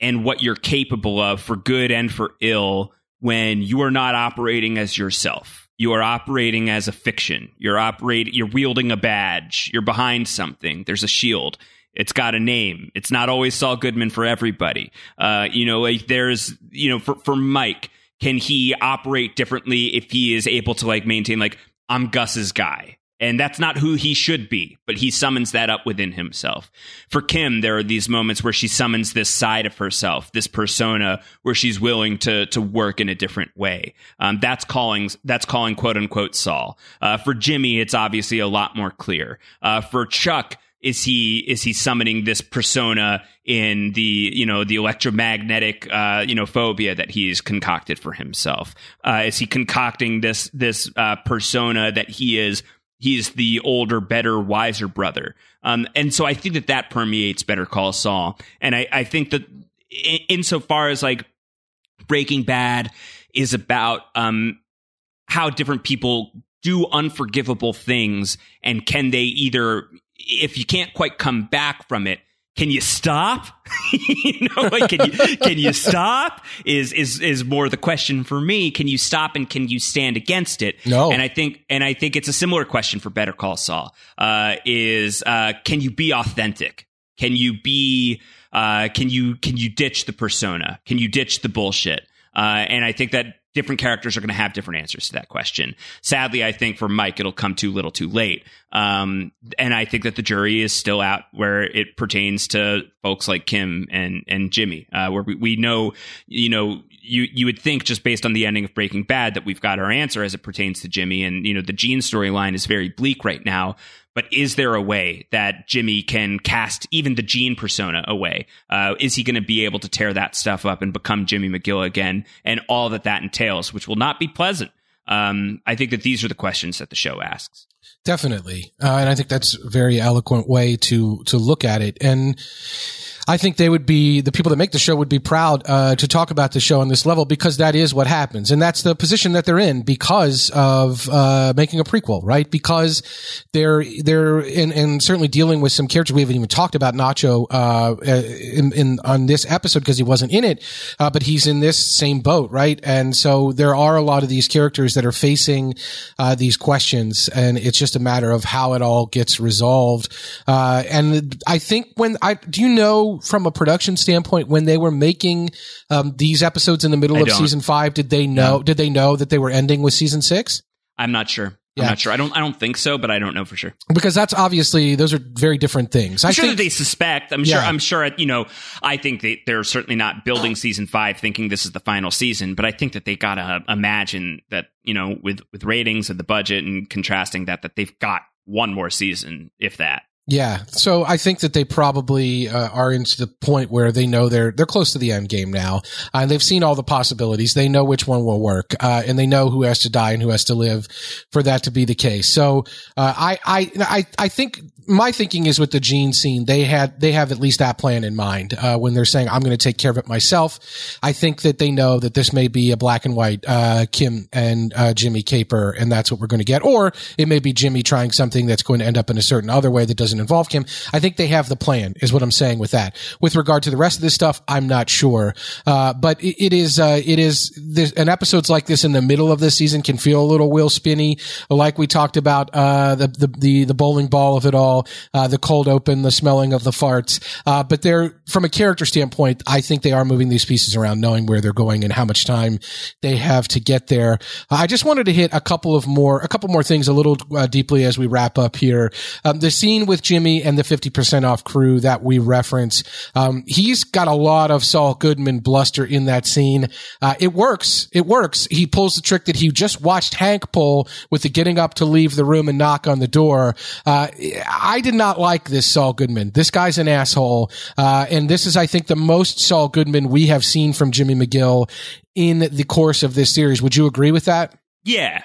and what you're capable of for good and for ill when you are not operating as yourself. You are operating as a fiction. You're operating, you're wielding a badge. You're behind something. There's a shield. It's got a name. It's not always Saul Goodman for everybody. Uh, you know, like there's, you know, for, for Mike, can he operate differently if he is able to like maintain like, I'm Gus's guy? And that's not who he should be, but he summons that up within himself. For Kim, there are these moments where she summons this side of herself, this persona, where she's willing to to work in a different way. Um, that's calling that's calling quote unquote Saul. Uh, for Jimmy, it's obviously a lot more clear. Uh, for Chuck, is he is he summoning this persona in the you know the electromagnetic uh, you know phobia that he's concocted for himself? Uh, is he concocting this this uh, persona that he is he's the older, better, wiser brother. Um, and so I think that that permeates Better Call Saul. And I, I think that in, insofar as like Breaking Bad is about um, how different people do unforgivable things and can they either if you can't quite come back from it can you stop? you know, like can you can you stop? Is is is more the question for me. Can you stop and can you stand against it? No. And I think and I think it's a similar question for Better Call Saul. Uh, is uh, can you be authentic? Can you be uh, can you can you ditch the persona? Can you ditch the bullshit? Uh, and I think that different characters are going to have different answers to that question. Sadly, I think for Mike, it'll come too little too late. Um, and I think that the jury is still out where it pertains to folks like Kim and, and Jimmy, uh, where we, we know, you know, you, you would think just based on the ending of Breaking Bad that we've got our answer as it pertains to Jimmy. And, you know, the Gene storyline is very bleak right now. But is there a way that Jimmy can cast even the Gene persona away? Uh, is he going to be able to tear that stuff up and become Jimmy McGill again and all that that entails, which will not be pleasant? Um, I think that these are the questions that the show asks. Definitely, uh, and I think that's a very eloquent way to to look at it. And I think they would be the people that make the show would be proud uh, to talk about the show on this level because that is what happens, and that's the position that they're in because of uh, making a prequel, right? Because they're they're in, and certainly dealing with some characters we haven't even talked about Nacho uh, in, in, on this episode because he wasn't in it, uh, but he's in this same boat, right? And so there are a lot of these characters that are facing uh, these questions, and it's just a matter of how it all gets resolved. Uh, and I think when I do you know from a production standpoint when they were making um, these episodes in the middle I of don't. season five? Did they know? No. Did they know that they were ending with season six? I'm not sure. Yeah. I'm not sure. I don't. I don't think so, but I don't know for sure. Because that's obviously those are very different things. I'm I sure think, that they suspect. I'm yeah. sure. I'm sure. You know, I think they they're certainly not building season five thinking this is the final season. But I think that they gotta imagine that you know with with ratings and the budget and contrasting that that they've got one more season, if that. Yeah, so I think that they probably uh, are into the point where they know they're they're close to the end game now, uh, and they've seen all the possibilities. They know which one will work, uh, and they know who has to die and who has to live for that to be the case. So uh, I I I I think my thinking is with the Gene scene, they had they have at least that plan in mind uh, when they're saying I'm going to take care of it myself. I think that they know that this may be a black and white uh, Kim and uh, Jimmy caper, and that's what we're going to get, or it may be Jimmy trying something that's going to end up in a certain other way that doesn't involve Kim. I think they have the plan, is what I'm saying with that. With regard to the rest of this stuff, I'm not sure, uh, but it, it is uh, it is this, an episodes like this in the middle of the season can feel a little wheel spinny, like we talked about uh, the, the the the bowling ball of it all uh, the cold open, the smelling of the farts. Uh, but they're, from a character standpoint, I think they are moving these pieces around, knowing where they're going and how much time they have to get there. I just wanted to hit a couple of more, a couple more things a little uh, deeply as we wrap up here. Um, the scene with Jimmy and the 50% off crew that we reference. Um, he's got a lot of Saul Goodman bluster in that scene. Uh, it works. It works. He pulls the trick that he just watched Hank pull with the getting up to leave the room and knock on the door. Uh, I did not like this Saul Goodman. This guy's an asshole. Uh, and this is, I think, the most Saul Goodman we have seen from Jimmy McGill in the course of this series. Would you agree with that? Yeah.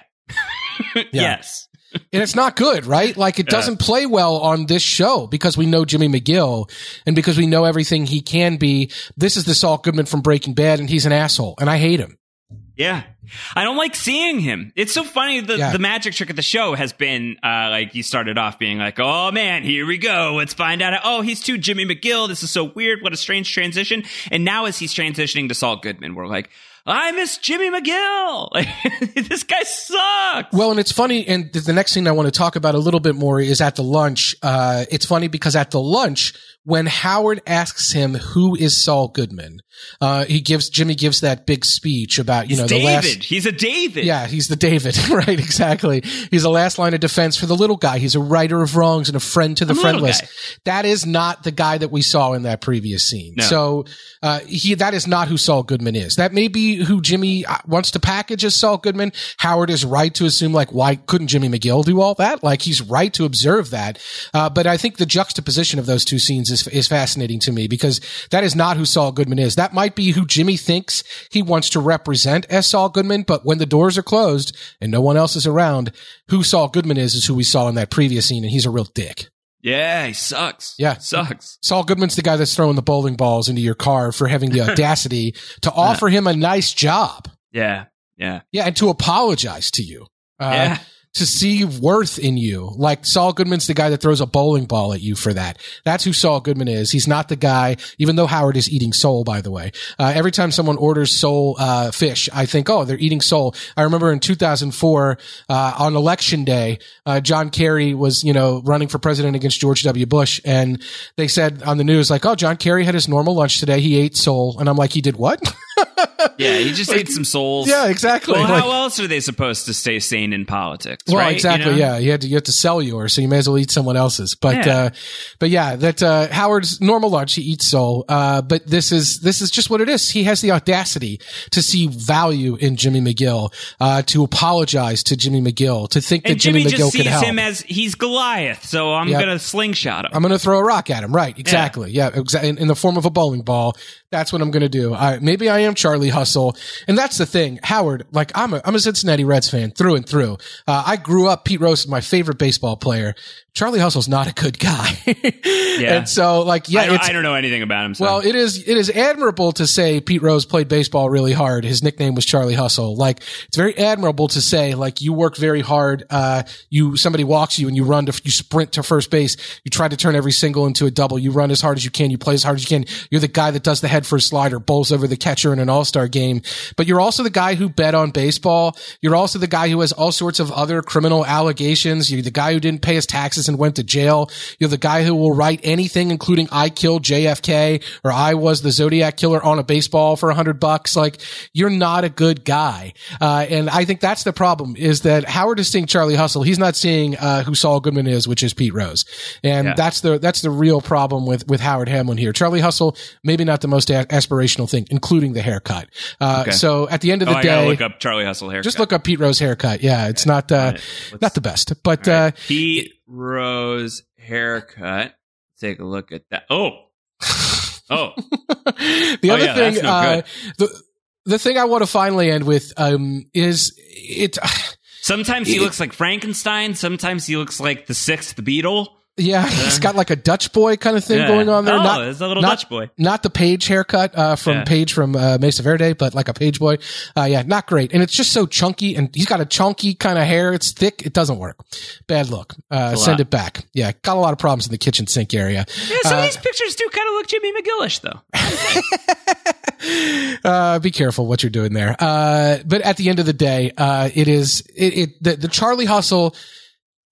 yes. and it's not good, right? Like it doesn't yeah. play well on this show because we know Jimmy McGill and because we know everything he can be. This is the Saul Goodman from Breaking Bad and he's an asshole and I hate him. Yeah. I don't like seeing him. It's so funny. The, yeah. the magic trick of the show has been, uh, like you started off being like, Oh man, here we go. Let's find out. Oh, he's too Jimmy McGill. This is so weird. What a strange transition. And now as he's transitioning to Saul Goodman, we're like, I miss Jimmy McGill. this guy sucks. Well, and it's funny. And the next thing I want to talk about a little bit more is at the lunch. Uh, it's funny because at the lunch, when Howard asks him who is Saul Goodman, uh, he gives Jimmy gives that big speech about you he's know the David. last. He's a David. Yeah, he's the David. right, exactly. He's the last line of defense for the little guy. He's a righter of wrongs and a friend to the I'm friendless. That is not the guy that we saw in that previous scene. No. So uh, he that is not who Saul Goodman is. That may be who Jimmy uh, wants to package as Saul Goodman. Howard is right to assume like why couldn't Jimmy McGill do all that? Like he's right to observe that. Uh, but I think the juxtaposition of those two scenes is is fascinating to me because that is not who Saul Goodman is. That might be who Jimmy thinks he wants to represent as Saul Goodman, but when the doors are closed and no one else is around, who Saul Goodman is is who we saw in that previous scene, and he's a real dick. Yeah, he sucks. Yeah. Sucks. Saul Goodman's the guy that's throwing the bowling balls into your car for having the audacity to offer him a nice job. Yeah. Yeah. Yeah. And to apologize to you. Uh, yeah to see worth in you. Like Saul Goodman's the guy that throws a bowling ball at you for that. That's who Saul Goodman is. He's not the guy, even though Howard is eating sole, by the way. Uh, every time someone orders sole, uh, fish, I think, oh, they're eating sole. I remember in 2004, uh, on election day, uh, John Kerry was, you know, running for president against George W. Bush. And they said on the news, like, oh, John Kerry had his normal lunch today. He ate sole. And I'm like, he did what? yeah, he just like, ate some souls. Yeah, exactly. Well, like, how else are they supposed to stay sane in politics? Well, right? exactly. You know? Yeah, you had to you had to sell yours, so you may as well eat someone else's. But yeah. uh, but yeah, that uh, Howard's normal lunch he eats soul. Uh, but this is this is just what it is. He has the audacity to see value in Jimmy McGill, uh, to apologize to Jimmy McGill, to think and that Jimmy, Jimmy McGill could help. him as he's Goliath, so I'm Yep. gonna slingshot him. I'm going to throw a rock at him. Right. Exactly. Yeah. exa- in, in the form of a bowling ball. That's what I'm going to do. I, maybe I am Charlie Hustle. And that's the thing. Howard, like I'm a, I'm a Cincinnati Reds fan through and through. Uh, I grew up, Pete Rose is my favorite baseball player. Charlie Hustle's not a good guy. Yeah. And so like, yeah, I, I don't know anything about him. So. well, it is it is admirable to say Pete Rose played baseball really hard. His nickname was Charlie Hustle. Like it's very admirable to say like you work very hard. Uh, you somebody walks you and you run to you sprint to first base. You try to turn every single into a double. You run as hard as you can. You play as hard as you can. You're the guy that does the head first slider, bowls over the catcher in an All Star game. But you're also the guy who bet on baseball. You're also the guy who has all sorts of other criminal allegations. You're the guy who didn't pay his taxes and went to jail. You're the guy who will write anything, including I killed JFK or I was the Zodiac killer on a baseball for a hundred bucks. Like you're not a good guy. Uh, and I think that's the problem is that Howard is seeing Charlie Hustle. He's not seeing, uh, who Saul Goodman is, which is Pete Rose. And Yeah. that's the, that's the real problem with, with Howard Hamlin here. Charlie Hustle, maybe not the most a- aspirational thing, including the haircut. Uh, Okay. so at the end of oh, the I day, look up Charlie Hustle haircut. just look up Pete Rose haircut. Yeah. It's not, uh, let's- not the best, but, right. uh, Pete Rose haircut. Take a look at that. Oh, oh, the Oh, other yeah, thing, no uh, the the thing I want to finally end with um, is it. Sometimes he looks like Frankenstein. Sometimes he looks like the sixth Beatle. Yeah, he's got like a Dutch boy kind of thing Yeah. going on there. Oh, not, there's a little not- Dutch boy. Not the Paige haircut uh, from Yeah. Paige from uh, Mesa Verde, but like a Page boy. Uh, yeah, not great. And it's just so chunky, and he's got a chunky kind of hair. It's thick. It doesn't work. Bad look. Uh, send lot. it back. Yeah, got a lot of problems in the kitchen sink area. Yeah, some Uh, of these pictures do kind of look Jimmy McGillish, though. uh, be careful what you're doing there. Uh, but at the end of the day, uh, it is, it, it the, the Charlie hustle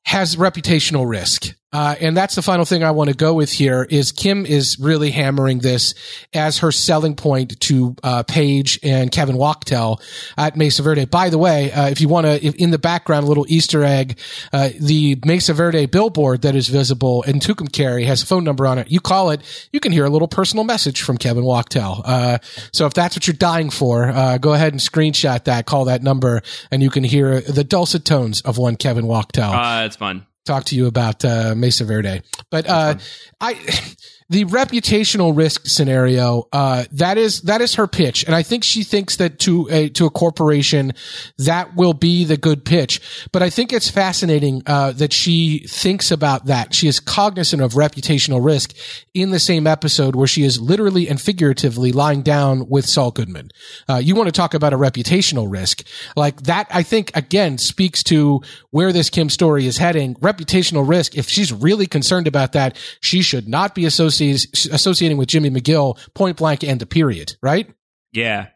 has reputational risk. Uh, and that's the final thing I want to go with here is Kim is really hammering this as her selling point to uh, Paige and Kevin Wachtel at Mesa Verde. By the way, uh, if you want to, in the background, a little Easter egg, uh, the Mesa Verde billboard that is visible in Tucumcari has a phone number on it. You call it, you can hear a little personal message from Kevin Wachtel. Uh, so if that's what you're dying for, uh, go ahead and screenshot that, call that number, and you can hear the dulcet tones of one Kevin Wachtel. Uh, it's fun talk to you about uh, Mesa Verde. But uh, I the reputational risk scenario uh, that is that is her pitch, and I think she thinks that to a to a corporation that will be the good pitch. But I think it's fascinating uh, that she thinks about that. She is cognizant of reputational risk in the same episode where she is literally and figuratively lying down with Saul Goodman. Uh, you want to talk about a reputational risk like that? I think again speaks to where this Kim story is heading. Reputational risk. If she's really concerned about that, she should not be associated associating with Jimmy McGill point blank and a period, right? Yeah.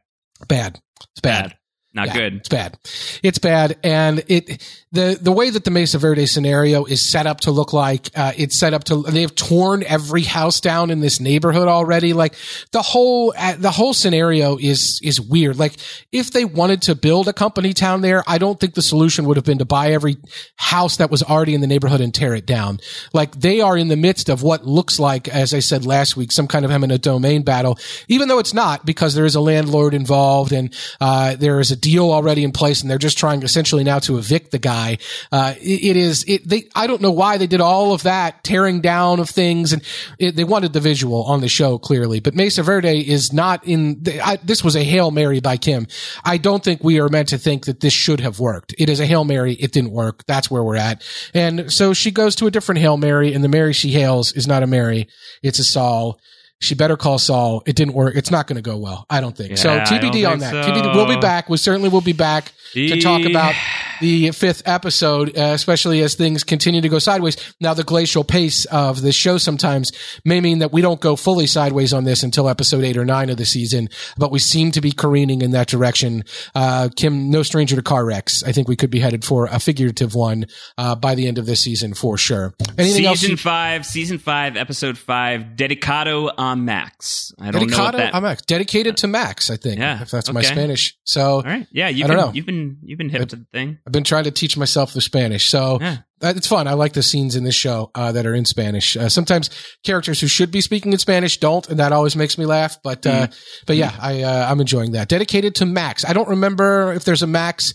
Bad. It's bad. bad. Not yeah, good. It's bad. It's bad. And it, the, the way that the Mesa Verde scenario is set up to look like, uh, it's set up to, they've torn every house down in this neighborhood already. Like the whole, uh, the whole scenario is, is weird. Like if they wanted to build a company town there, I don't think the solution would have been to buy every house that was already in the neighborhood and tear it down. Like they are in the midst of what looks like, as I said last week, some kind of eminent domain battle, even though it's not because there is a landlord involved and, uh, there is a deal already in place and they're just trying essentially now to evict the guy. Uh, it, it is, it, they, I don't know why they did all of that tearing down of things and it, they wanted the visual on the show clearly, but Mesa Verde is not in, the, I, this was a Hail Mary by Kim. I don't think we are meant to think that this should have worked. It is a Hail Mary. It didn't work. That's where we're at. And so she goes to a different Hail Mary and the Mary she hails is not a Mary. It's a Saul she better call Saul. It didn't work. It's not going to go well. I don't think. Yeah, so TBD on that. So. TBD. We'll be back. We certainly will be back to talk about the fifth episode, uh, especially as things continue to go sideways. Now, the glacial pace of the show sometimes may mean that we don't go fully sideways on this until episode eight or nine of the season, but we seem to be careening in that direction. Uh, Kim, no stranger to car wrecks. I think we could be headed for a figurative one uh, by the end of this season for sure. Anything season else? five, season five, episode five, Dedicado on Max. I don't Dedicado know that. On Max. Dedicated to Max, I think. Yeah, if that's okay. my Spanish. So, all right, yeah, you I don't know. You've been you've been hip I, to the thing. I've been trying to teach myself the Spanish, so yeah. it's fun. I like the scenes in this show uh, that are in Spanish. Uh, sometimes characters who should be speaking in Spanish don't, and that always makes me laugh. But mm. uh, but yeah, I uh, I'm enjoying that. Dedicated to Max. I don't remember if there's a Max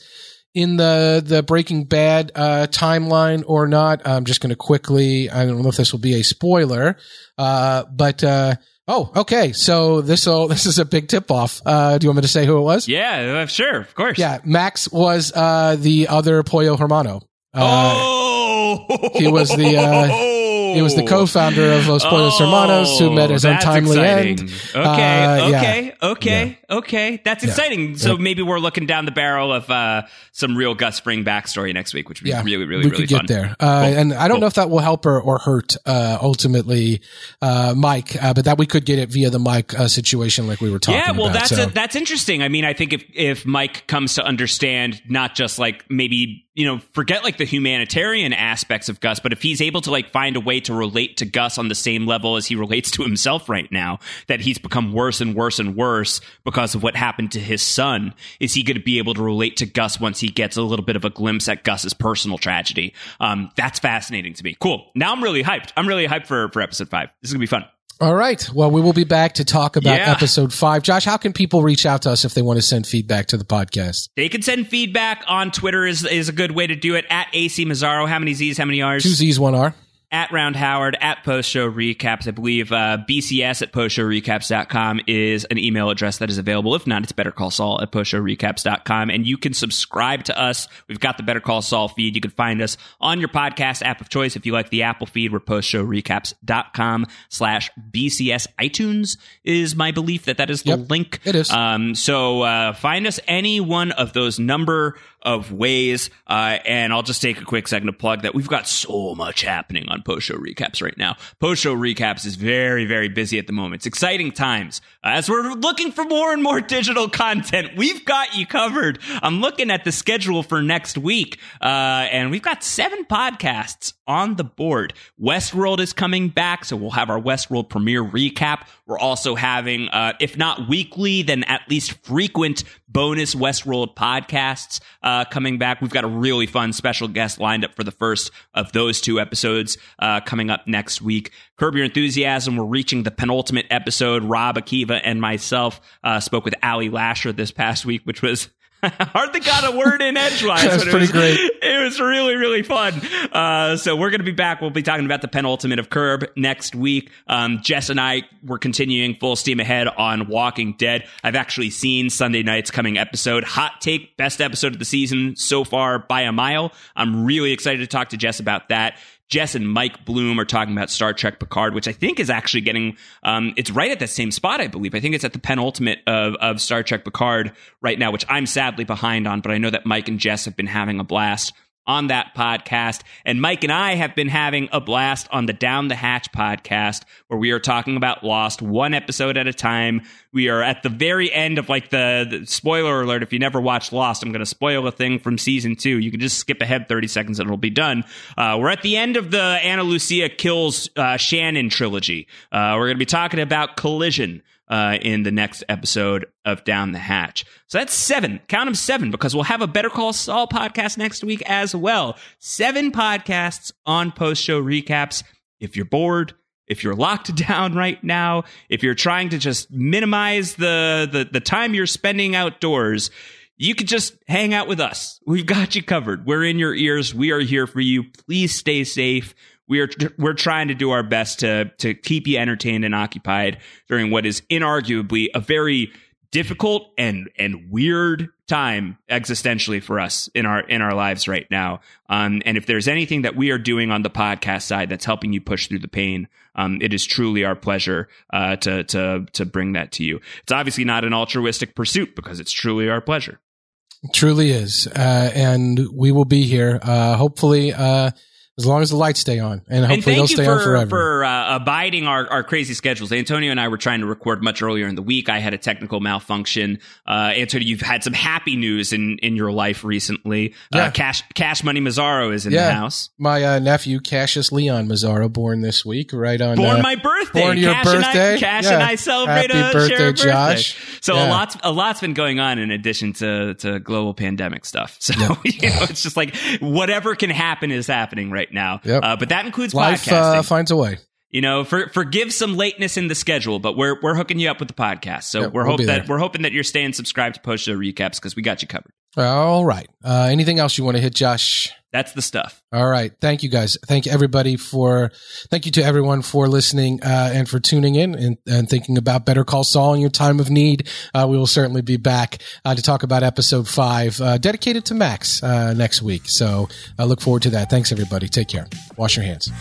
in the the Breaking Bad uh, timeline or not. I'm just going to quickly. I don't know if this will be a spoiler, uh, but. Uh, Oh, okay. So this this is a big tip off. Uh, do you want me to say who it was? Yeah, uh, sure, of course. Yeah, Max was uh, the other Pollo Hermano. Uh, oh, he was the he was the co-founder of Los Pollos oh, Hermanos, who met his untimely exciting. end. Okay, Uh, yeah. okay, okay, Yeah. okay. That's Yeah. exciting. So maybe we're looking down the barrel of uh, some real Gus Fring backstory next week, which would be Yeah, really, really, we really could fun. get there. Uh, Cool. And I don't Cool. know if that will help her or hurt uh, ultimately uh, Mike, uh, but that we could get it via the Mike uh, situation, like we were talking Yeah, well, about. that's so. a, that's interesting. I mean, I think if if Mike comes to understand not just like maybe you know forget like the humanitarian aspects of Gus, but if he's able to like find a way to relate to Gus on the same level as he relates to himself right now, that he's become worse and worse and worse because of what happened to his son, is he going to be able to relate to Gus once he gets a little bit of a glimpse at Gus's personal tragedy? Um, that's fascinating to me. Cool. Now I'm really hyped. I'm really hyped for for episode five. This is gonna be fun. All right. Well, we will be back to talk about Yeah. episode five. Josh, how can people reach out to us if they want to send feedback to the podcast? They can send feedback on Twitter is is a good way to do it. At AC Mazzaro, how many Z's, how many R's? Two Z's, one R. At Round Howard, at Post Show Recaps. I believe uh, BCS at postshowrecaps.com is an email address that is available. If not, it's Better Call Saul at postshowrecaps.com. And you can subscribe to us. We've got the Better Call Saul feed. You can find us on your podcast app of choice. If you like the Apple feed, we're postshowrecaps.com slash BCS. iTunes is my belief that that is the Yep, link. it is. Um, so uh, find us any one of those number of ways. Uh, and I'll just take a quick second to plug that we've got so much happening on post show recaps right now. Post show recaps is very, very busy at the moment. It's exciting times. Uh, as we're looking for more and more digital content, we've got you covered. I'm looking at the schedule for next week, uh, and we've got seven podcasts on the board. Westworld is coming back, so we'll have our Westworld premiere recap. We're also having, uh, if not weekly, then at least frequent bonus Westworld podcasts uh, coming back. We've got a really fun special guest lined up for the first of those two episodes uh, coming up next week. Curb Your Enthusiasm, we're reaching the penultimate episode. Rob Akiva and myself uh, spoke with Ali Lasher this past week, which was hardly got a word in edgewise. That's pretty was, great. It was really, really fun. Uh, so we're going to be back. We'll be talking about the penultimate of Curb next week. Um, Jess and I were continuing full steam ahead on Walking Dead. I've actually seen Sunday night's coming episode. Hot take, best episode of the season so far by a mile. I'm really excited to talk to Jess about that. Jess and Mike Bloom are talking about Star Trek Picard, which I think is actually getting, um, it's right at the same spot, I believe. I think it's at the penultimate of, of Star Trek Picard right now, which I'm sadly behind on, but I know that Mike and Jess have been having a blast on that podcast. And Mike and I have been having a blast on the Down the Hatch podcast, where we are talking about Lost one episode at a time. We are at the very end of like the, the spoiler alert. If you never watched Lost, I'm going to spoil a thing from season two. You can just skip ahead 30 seconds and it'll be done. Uh, we're at the end of the Ana Lucia kills uh, Shannon trilogy. Uh, we're going to be talking about Collision uh, in the next episode of Down the Hatch. So that's seven. Count them seven because we'll have a Better Call Saul podcast next week as well. Seven podcasts on post show recaps. If you're bored, if you're locked down right now, if you're trying to just minimize the, the, the time you're spending outdoors, you could just hang out with us. We've got you covered. We're in your ears. We are here for you. Please stay safe we are we're trying to do our best to to keep you entertained and occupied during what is inarguably a very difficult and and weird time existentially for us in our in our lives right now. Um, and if there's anything that we are doing on the podcast side that's helping you push through the pain, um, it is truly our pleasure uh, to to to bring that to you. It's obviously not an altruistic pursuit because it's truly our pleasure. It truly is, uh, and we will be here. Uh, hopefully uh, as long as the lights stay on, and hopefully and they'll stay for, on forever. For uh, abiding our, our crazy schedules, Antonio and I were trying to record much earlier in the week. I had a technical malfunction. Uh, Antonio, you've had some happy news in, in your life recently. Uh, yeah. Uh, Cash Cash Money Mazzaro is in yeah. the house. My uh, nephew Cassius Leon Mazzaro, born this week, right on born uh, my birthday. Born your Cash birthday. And I, Cash yeah. and I celebrate Happy a birthday, share Josh. birthday. So yeah. a lot's a lot's been going on in addition to to global pandemic stuff. So you know, it's just like whatever can happen is happening right now. Yep. Uh, but that includes Life podcasting. uh, finds a way. You know, for, forgive some lateness in the schedule, but we're we're hooking you up with the podcast. So Yep, we're we'll hope that we're hoping that you're staying subscribed to post show recaps because we got you covered. All right. Uh, anything else you want to hit, Josh? That's the stuff. All right. Thank you guys. Thank everybody for, thank you to everyone for listening, uh, and for tuning in and, and thinking about Better Call Saul in your time of need. Uh, we will certainly be back, uh, to talk about episode five, uh, dedicated to Max, uh, next week. So I look forward to that. Thanks everybody. Take care. Wash your hands.